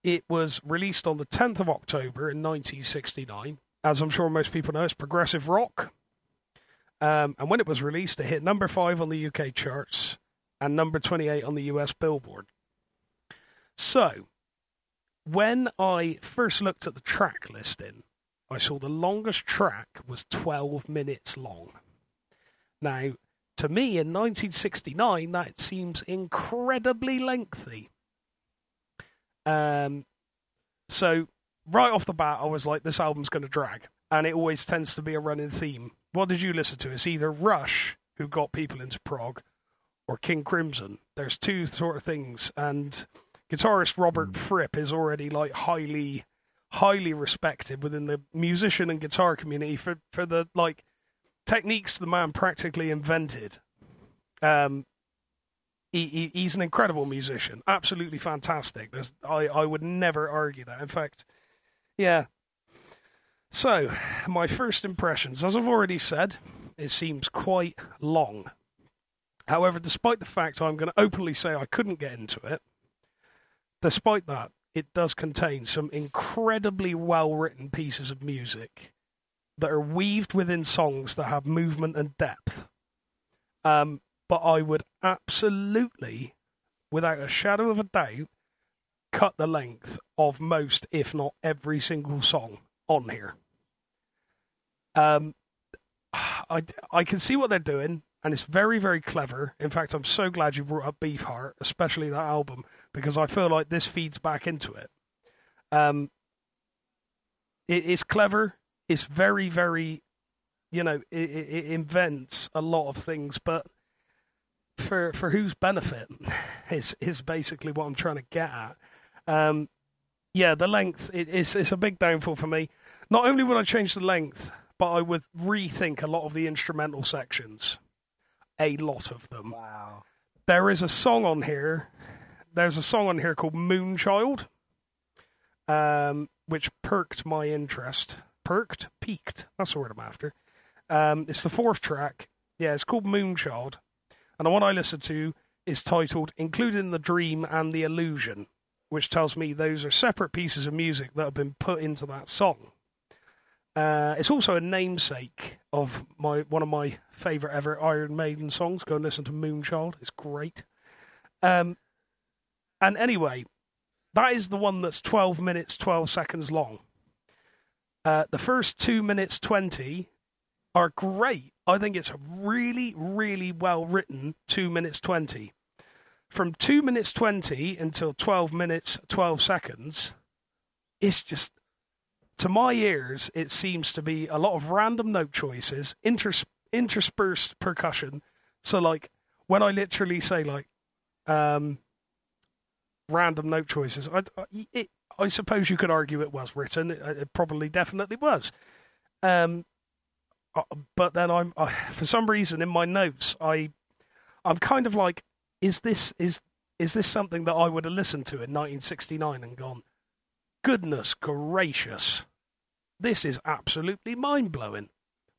it was released on the 10th of October in 1969. As I'm sure most people know, it's progressive rock. Um, and when it was released, it hit number five on the UK charts and number 28 on the US Billboard. So, when I first looked at the track listing, I saw the longest track was 12 minutes long. Now, to me in 1969, that seems incredibly lengthy. Um, so right off the bat, I was like, this album's going to drag, and it always tends to be a running theme. What did you listen to? It's either Rush, who got people into prog, or King Crimson. There's two sort of things, and guitarist Robert Fripp is already like highly, highly respected within the musician and guitar community for for the like techniques the man practically invented. Um, he, he, he's an incredible musician, absolutely fantastic. There's, I, I would never argue that. In fact, yeah. So, my first impressions, as I've already said, it seems quite long. However, despite the fact I'm going to openly say I couldn't get into it, despite that, it does contain some incredibly well written pieces of music that are weaved within songs that have movement and depth. Um, but I would absolutely, without a shadow of a doubt, cut the length of most, if not every single song on here. Um, <sighs> I, I can see what they're doing, and it's very, very clever. In fact, I'm so glad you brought up Beefheart, especially that album, because I feel like this feeds back into it. Um, it is clever. It's very, very, you know, it, it, it invents a lot of things, but for for whose benefit <laughs> is is basically what I'm trying to get at. Um, yeah, the length it, it's it's a big downfall for me. Not only would I change the length, but I would rethink a lot of the instrumental sections. A lot of them. Wow. There is a song on here. There's a song on here called Moonchild, um, which perked my interest. Perked, peaked. That's the word I'm after. Um, it's the fourth track. Yeah, it's called Moonchild, and the one I listened to is titled "Including the Dream and the Illusion," which tells me those are separate pieces of music that have been put into that song. Uh, it's also a namesake of my one of my favorite ever Iron Maiden songs. Go and listen to Moonchild; it's great. Um, and anyway, that is the one that's twelve minutes twelve seconds long. Uh, the first two minutes twenty are great. I think it's a really, really well written two minutes twenty. From two minutes twenty until twelve minutes twelve seconds, it's just to my ears, it seems to be a lot of random note choices, inters- interspersed percussion, So like when I literally say like um, random note choices, I, I, it, I suppose you could argue it was written. It, it probably definitely was. Um, uh, but then I'm I, for some reason in my notes I I'm kind of like is this is is this something that I would have listened to in 1969 and gone goodness gracious. This is absolutely mind blowing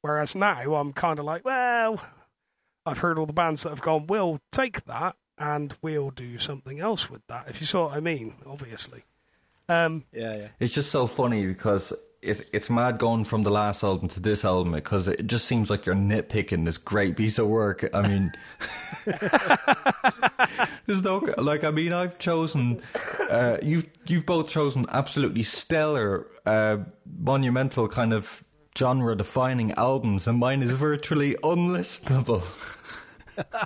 whereas now I'm kind of like well I've heard all the bands that have gone we'll take that and we'll do something else with that if you saw what I mean obviously. Um, Yeah, yeah. It's just so funny because it's it's mad going from the last album to this album because it just seems like you're nitpicking this great piece of work. I mean, <laughs> there's no like. I mean, I've chosen. Uh, you've you've both chosen absolutely stellar, uh, monumental kind of genre-defining albums, and mine is virtually unlistenable.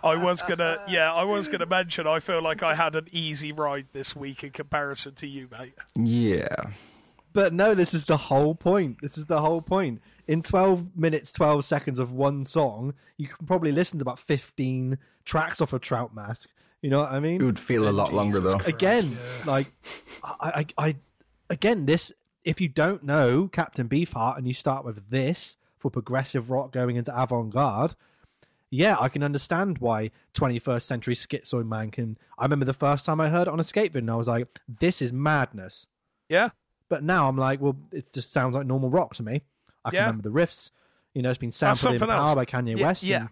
I was gonna, yeah, I was gonna mention. I feel like I had an easy ride this week in comparison to you, mate. Yeah. But no, this is the whole point. This is the whole point. In 12 minutes, 12 seconds of one song, you can probably listen to about 15 tracks off of Trout Mask. You know what I mean? It would feel a lot longer though. again, like, I, I, I, again, this, if you don't know Captain Beefheart and you start with this for progressive rock going into avant garde, yeah, I can understand why 21st century schizoid man can. I remember the first time I heard it on a skateboard and I was like, this is madness. Yeah, But now I'm like, well, it just sounds like normal rock to me. I can Yeah. remember the riffs. You know, it's been sampled in something Power else. by Kanye West. and- yeah.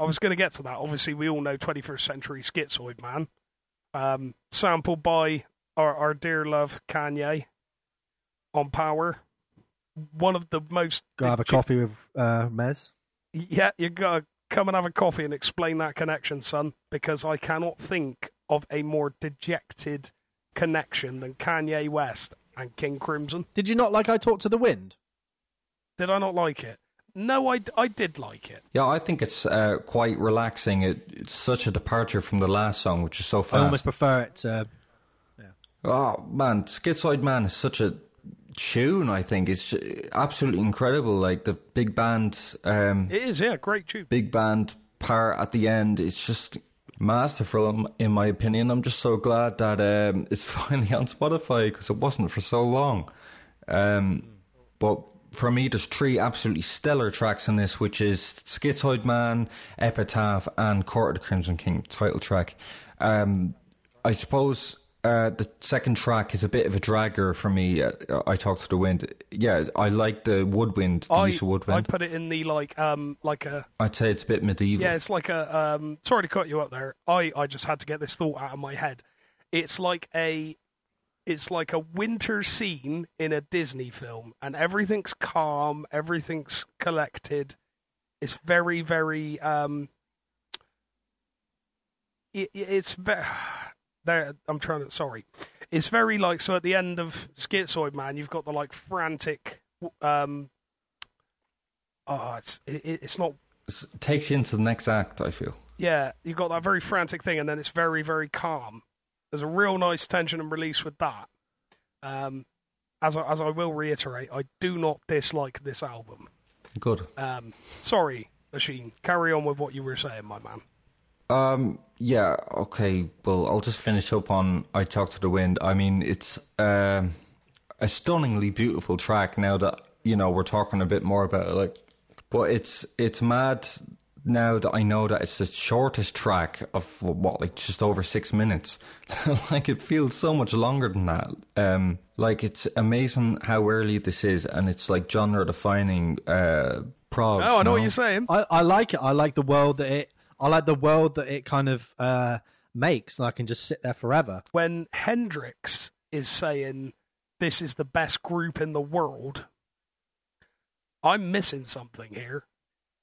I was going to get to that. Obviously, we all know 21st Century Schizoid Man, um, sampled by our, our dear love Kanye on Power. One of the most. Go have a coffee with uh, Mez. Yeah, you gotta come and have a coffee and explain that connection, son, because I cannot think of a more dejected connection than Kanye West and King Crimson. Did you not like I Talk to the Wind? Did I not like it? No, I, I did like it. Yeah, I think it's uh, quite relaxing. It, it's such a departure from the last song, which is so fast. I almost prefer it to. Oh man, Schizoid Man is such a tune. I think it's absolutely incredible. Like the big band, um, It is, yeah, great tune. big band part at the end. It's just masterful, in- my opinion. I'm just so glad that um, <laughs> it's finally on Spotify because it wasn't for so long. Um, but for me, there's three absolutely stellar tracks in this, which is Schizoid Man, Epitaph, and Court of the Crimson King title track. Um, I suppose uh, the second track is a bit of a dragger for me. Uh, I talk to the wind. Yeah, I like the woodwind, the I, use of woodwind. I put it in the like um like a I'd say it's a bit medieval. yeah it's like a um sorry to cut you up there I I just had to get this thought out of my head it's like a it's like a winter scene in a Disney film and everything's calm everything's collected it's very very um it- it's very there I'm trying to sorry it's very like so at the end of Schizoid Man you've got the like frantic um oh it's it, it's not S- takes you into the next act. I feel. yeah, you've got that very frantic thing, and then it's very, very calm. There's a real nice tension and release with that. Um, as I, as I will reiterate, I do not dislike this album. Good. Um, sorry, Machine. Carry on with what you were saying, my man. Um. Yeah. Okay. Well, I'll just finish up on "I Talk to the Wind." I mean, it's um, a stunningly beautiful track. Now that you know, we're talking a bit more about it. Like, but it's it's mad now that I know that it's the shortest track of what, like just over six minutes. <laughs> like, it feels so much longer than that. Um, like it's amazing how early this is, and it's like genre defining. Uh, prog. Oh, I know what you you're saying. I, I like it. I like the world that it. I like the world that it kind of uh, makes, and I can just sit there forever. When Hendrix is saying this is the best group in the world, I'm missing something here.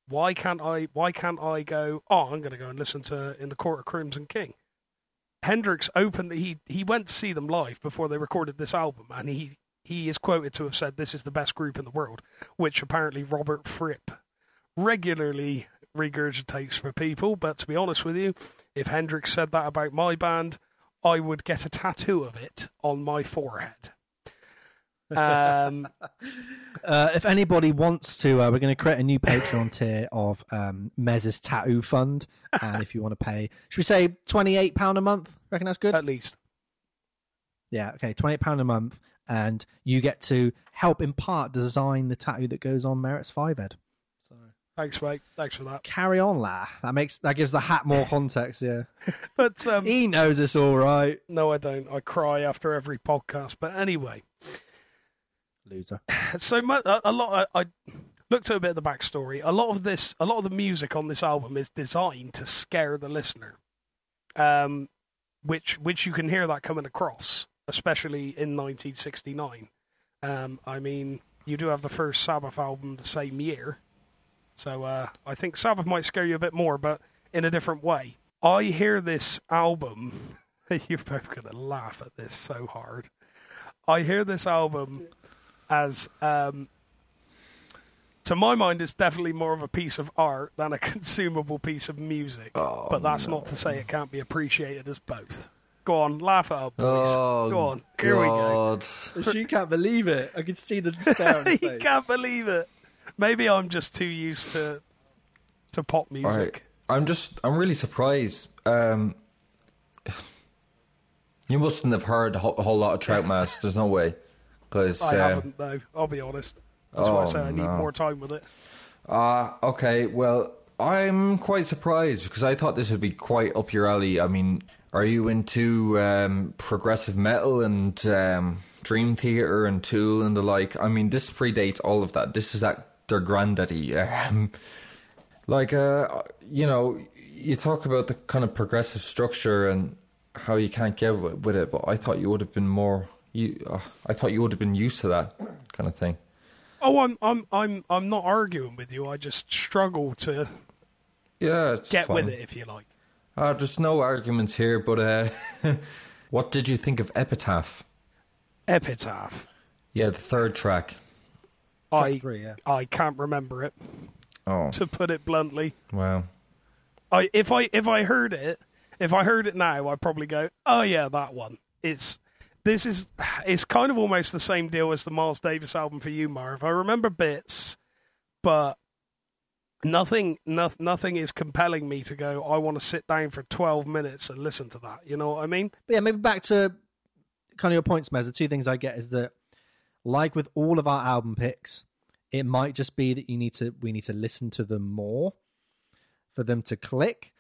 Why can't I? Why can't I go? Oh, I'm going to go and listen to "In the Court of Crimson King." Hendrix opened. He he went to see them live before they recorded this album, and he he is quoted to have said, "This is the best group in the world," which apparently Robert Fripp regularly regurgitates for people. But to be honest with you, if Hendrix said that about my band, I would get a tattoo of it on my forehead. Um, <laughs> Uh, if anybody wants to, uh, we're going to create a new Patreon tier of um, Mez's Tattoo Fund. And if you want to pay, should we say £28 a month? Reckon that's good? at least. Yeah, okay, £28 a month. And you get to help in part design the tattoo that goes on Merritt's Five Ed. Thanks, mate. Thanks for that. carry on, la. That makes that gives the hat more <laughs> context. Yeah, But um, he knows it's all right. no, I don't. I cry after every podcast. But anyway, Loser. <sighs> so mu a, a lot. I, I looked at a bit of the backstory. A lot of this, a lot of the music on this album is designed to scare the listener, um, which which you can hear that coming across, especially in 1969. Um, I mean, you do have the first Sabbath album the same year, so uh, I think Sabbath might scare you a bit more, but in a different way. I hear this album. <laughs> You're both gonna laugh at this so hard. I hear this album as um, to my mind it's definitely more of a piece of art than a <laughs> consumable piece of music but that's not to say it can't be appreciated as both go on laugh it up boys Oh, go on here we go God. She can't believe it. I can see the despair on his <laughs> you face. can't believe it maybe i'm just too used to to pop music right. I'm just, I'm really surprised. Um, <sighs> you mustn't have heard a whole, a whole lot of Trout Mask. <laughs> There's no way. Because, i uh, haven't though i'll be honest that's why i Oh, say i need no. more time with it Uh, okay, well, I'm quite surprised because I thought this would be quite up your alley. I mean, are you into um, progressive metal and um, Dream Theater and Tool and the like? I mean, this predates all of that. This is that their granddaddy. Um, like, uh, you know, you talk about the kind of progressive structure and how you can't get with it, but I thought you would have been more. You, uh, I thought you would have been used to that kind of thing. oh i'm i'm i'm i'm not arguing with you i just struggle to Yeah, get fine. with it if you like Uh, there's no arguments here, but uh, <laughs> what did you think of Epitaph? epitaph Yeah, the third track. I three, yeah. i can't remember it Oh, <laughs> to put it bluntly. wow. I if I if I heard it, if I heard it now, I'd probably go, "Oh yeah, that one." It's this is it's kind of almost the same deal as the Miles Davis album for you, Marv. I remember bits, but nothing no, nothing is compelling me to go, "I want to sit down for 12 minutes and listen to that." You know what I mean? But yeah, maybe back to kind of your points, Mez. The two things I get is that, like with all of our album picks, it might just be that you need to we need to listen to them more for them to click,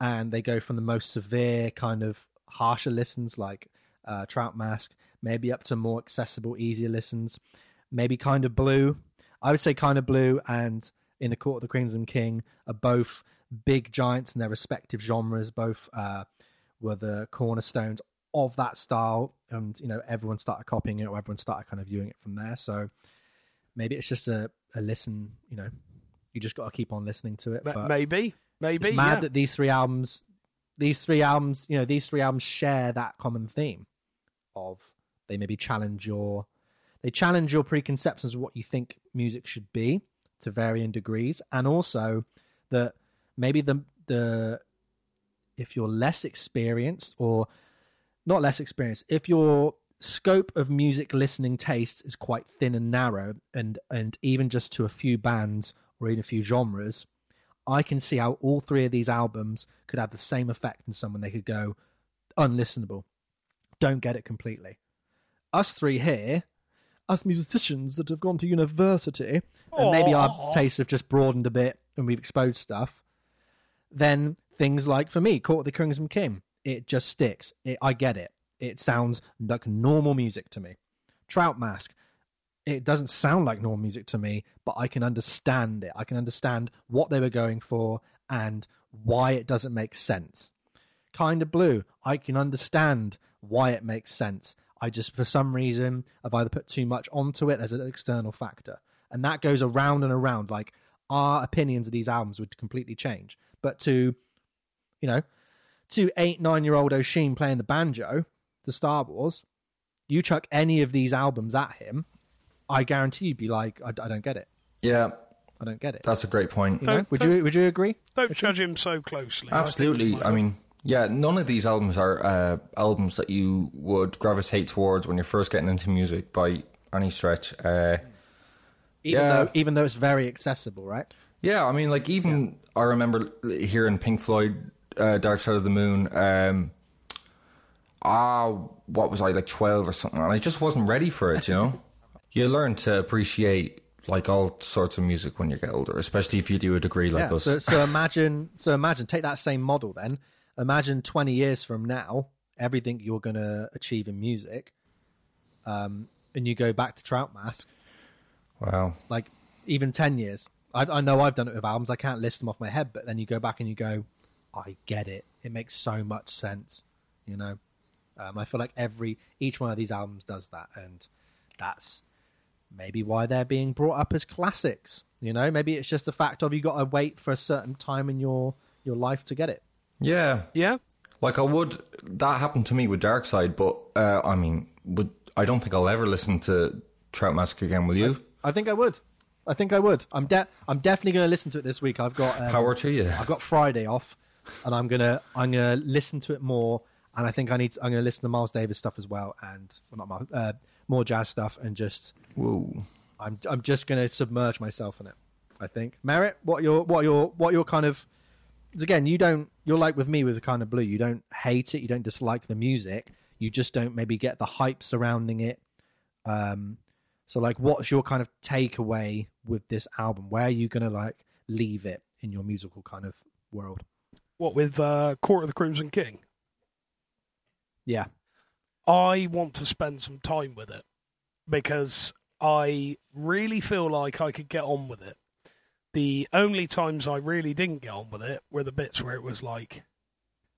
and they go from the most severe kind of harsher listens like uh, Trout Mask, maybe up to more accessible, easier listens, maybe kind of blue. I would say kind of blue and in the Court of the Crimson King are both big giants in their respective genres. Both uh, were the cornerstones of that style, and you know everyone started copying it, or everyone started kind of viewing it from there. So maybe it's just a, a listen. You know, you just got to keep on listening to it. But maybe, maybe. it's mad yeah. that these three albums, these three albums, you know, these three albums share that common theme of they maybe challenge your, they challenge your preconceptions of what you think music should be to varying degrees, and also that maybe the the if you're less experienced or not less experienced, if your scope of music listening tastes is quite thin and narrow, and and even just to a few bands or even a few genres, I can see how all three of these albums could have the same effect in someone. They could go unlistenable, don't get it completely. Us three here, us musicians that have gone to university, and maybe our tastes have just broadened a bit and we've exposed stuff. Then things like for me, Court of the Crimson King, it just sticks. It, I get it. It sounds like normal music to me. Trout Mask, it doesn't sound like normal music to me, but I can understand it. I can understand what they were going for and why it doesn't make sense. Kind of Blue, I can understand why it makes sense. I just, for some reason, I've either put too much onto it, there's an external factor. And that goes around and around. Like, our opinions of these albums would completely change. But to, you know, to eight, nine year old Oisín playing the banjo, the Star Wars, you chuck any of these albums at him, I guarantee you'd be like, I, I don't get it. Yeah, I don't get it. that's a great point. You know? Would you would you agree? Don't judge him so closely. Absolutely. he might I mean, yeah, none of these albums are uh, albums that you would gravitate towards when you're first getting into music by any stretch. Uh, Even Yeah. though even though it's very accessible, right? yeah, I mean, like even I remember hearing Pink Floyd, uh, "Dark Side of the Moon." Um, ah, what was I like twelve or something? And I just wasn't ready for it. You know, <laughs> you learn to appreciate like all sorts of music when you get older, especially if you do a degree like yeah. us. So so imagine so imagine take that same model then. Imagine twenty years from now, everything you're gonna achieve in music, um, and you go back to Trout Mask, wow. like even 10 years I, I know i've done it with albums i can't list them off my head but then you go back and you go i get it it makes so much sense you know um, i feel like every each one of these albums does that and that's maybe why they're being brought up as classics you know maybe it's just the fact of you got to wait for a certain time in your your life to get it Yeah, Yeah. Like I would, that happened to me with Dark Side, but uh, I mean, would I don't think I'll ever listen to Trout Mask again. Will you? i think i would i think i would i'm de- i'm definitely going to listen to it this week i've got um, Power to you. I've got Friday off, and I'm gonna I'm gonna listen to it more. And I think I need to, I'm gonna listen to Miles Davis stuff as well, and well, not Miles, uh, more jazz stuff, and just Whoa. I'm I'm just gonna submerge myself in it. I think. Merritt, what your what your what your kind of again, you don't you're like with me with the kind of blue. You don't hate it, you don't dislike the music, you just don't maybe get the hype surrounding it. Um, so like, what's your kind of takeaway with this album? Where are you gonna like leave it in your musical kind of world? What with uh, Court of the Crimson King? Yeah, I want to spend some time with it because I really feel like I could get on with it. The only times I really didn't get on with it were the bits where it was like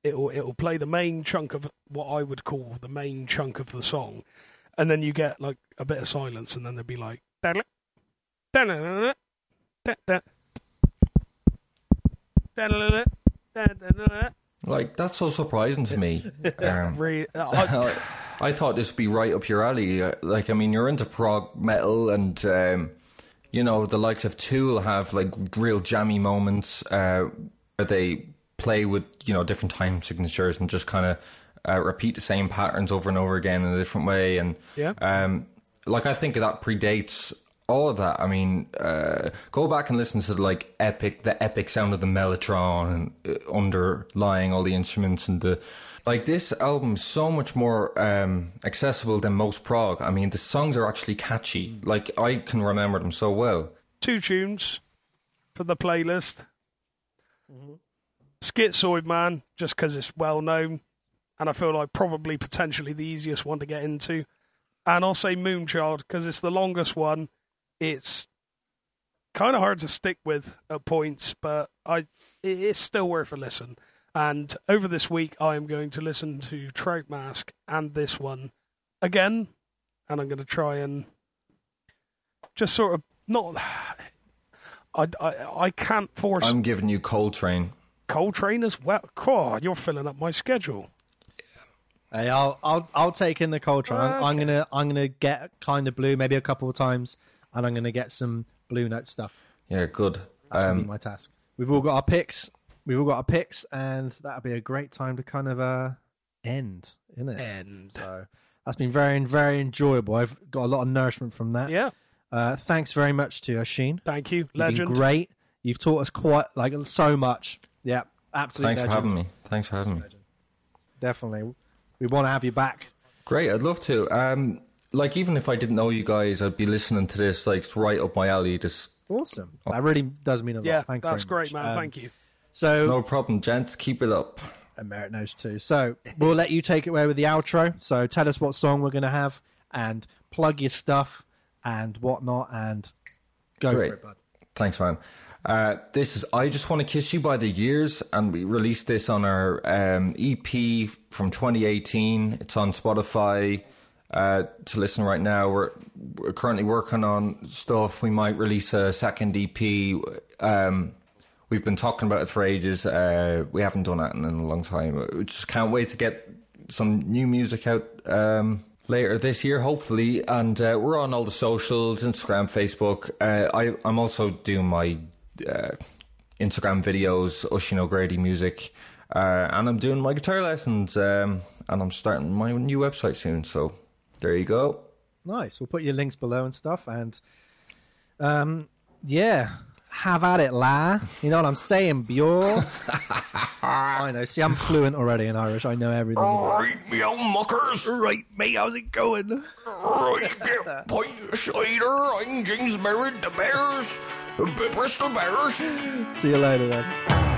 it'll it'll play the main chunk of what I would call the main chunk of the song, and then you get like a bit of silence, and then there'd be like "Da-da, da-da-da-da, da-da, da-da-da-da, da-da-da-da." Like that's so surprising to me. <laughs> Um, I- <laughs> I thought this would be right up your alley. Uh, Like, I mean, you're into prog metal, and um, you know the likes of Tool have like real jammy moments uh, where they play with you know different time signatures and just kind of uh, repeat the same patterns over and over again in a different way. And Yeah. um, like I think that predates all of that. I mean, uh, go back and listen to like epic, the epic sound of the mellotron and uh, underlying all the instruments and the like. This album is so much more um, accessible than most prog. I mean, the songs are actually catchy. Like I can remember them so well. two tunes for the playlist. Schizoid Man, just because it's well known, and I feel like probably potentially the easiest one to get into. And I'll say Moonchild because it's the longest one. It's kind of hard to stick with at points, but I it is still worth a listen. And over this week, I am going to listen to Trout Mask and this one again, and I'm going to try and just sort of not. <sighs> I, I, I can't force I'm giving you Coltrane. Coltrane as well. God, you're filling up my schedule. Hey, I'll I'll I'll take in the Coltrane. I'm, I'm gonna I'm gonna get kind of blue maybe a couple of times, and I'm gonna get some blue note stuff. Yeah, good. That's gonna be Um, my task. We've all got our picks. We've all got our picks, and that'll be a great time to kind of uh end, isn't it? End. So that's been very very enjoyable. I've got a lot of nourishment from that. yeah, Uh, thanks very much to Oisín. thank you, You've legend. been great. You've taught us quite like so much. Yeah, absolutely. thanks for having me. Thanks for having me. Definitely, we want to have you back. Great, I'd love to. Um, like even if I didn't know you guys, I'd be listening to this. Like it's right up my alley. This Awesome. That really does mean a lot. Yeah, Thank you that's very great, much. man. Um, thank you. So no problem, gents. Keep it up. and Merit knows too. So we'll let you take it away with the outro. So tell us what song we're going to have and plug your stuff and whatnot and go Great. for it, bud. Thanks, man. Uh, this is I Just Want to Kiss You by The Years, and we released this on our um, EP from 2018. It's on Spotify uh, to listen right now. We're, we're currently working on stuff. We might release a second EP. Um, we've been talking about it for ages. Uh, we haven't done that in a long time. We just can't wait to get some new music out um, later this year, hopefully. And uh, we're on all the socials Instagram, Facebook. Uh, I, I'm also doing my uh, Instagram videos, Oisín O'Grady music. Uh, and I'm doing my guitar lessons. Um, and I'm starting my new website soon. So there you go. Nice. We'll put your links below and stuff. And um, yeah, have at it, la. You know what I'm saying, Bjor? <laughs> I know. See, I'm fluent already in Irish. I know everything. Right, me old muckers. Right, mate. How's it going? Right, get pint of cider. I'm James Merritt, the Bears. The Bristol Bears. See you later then.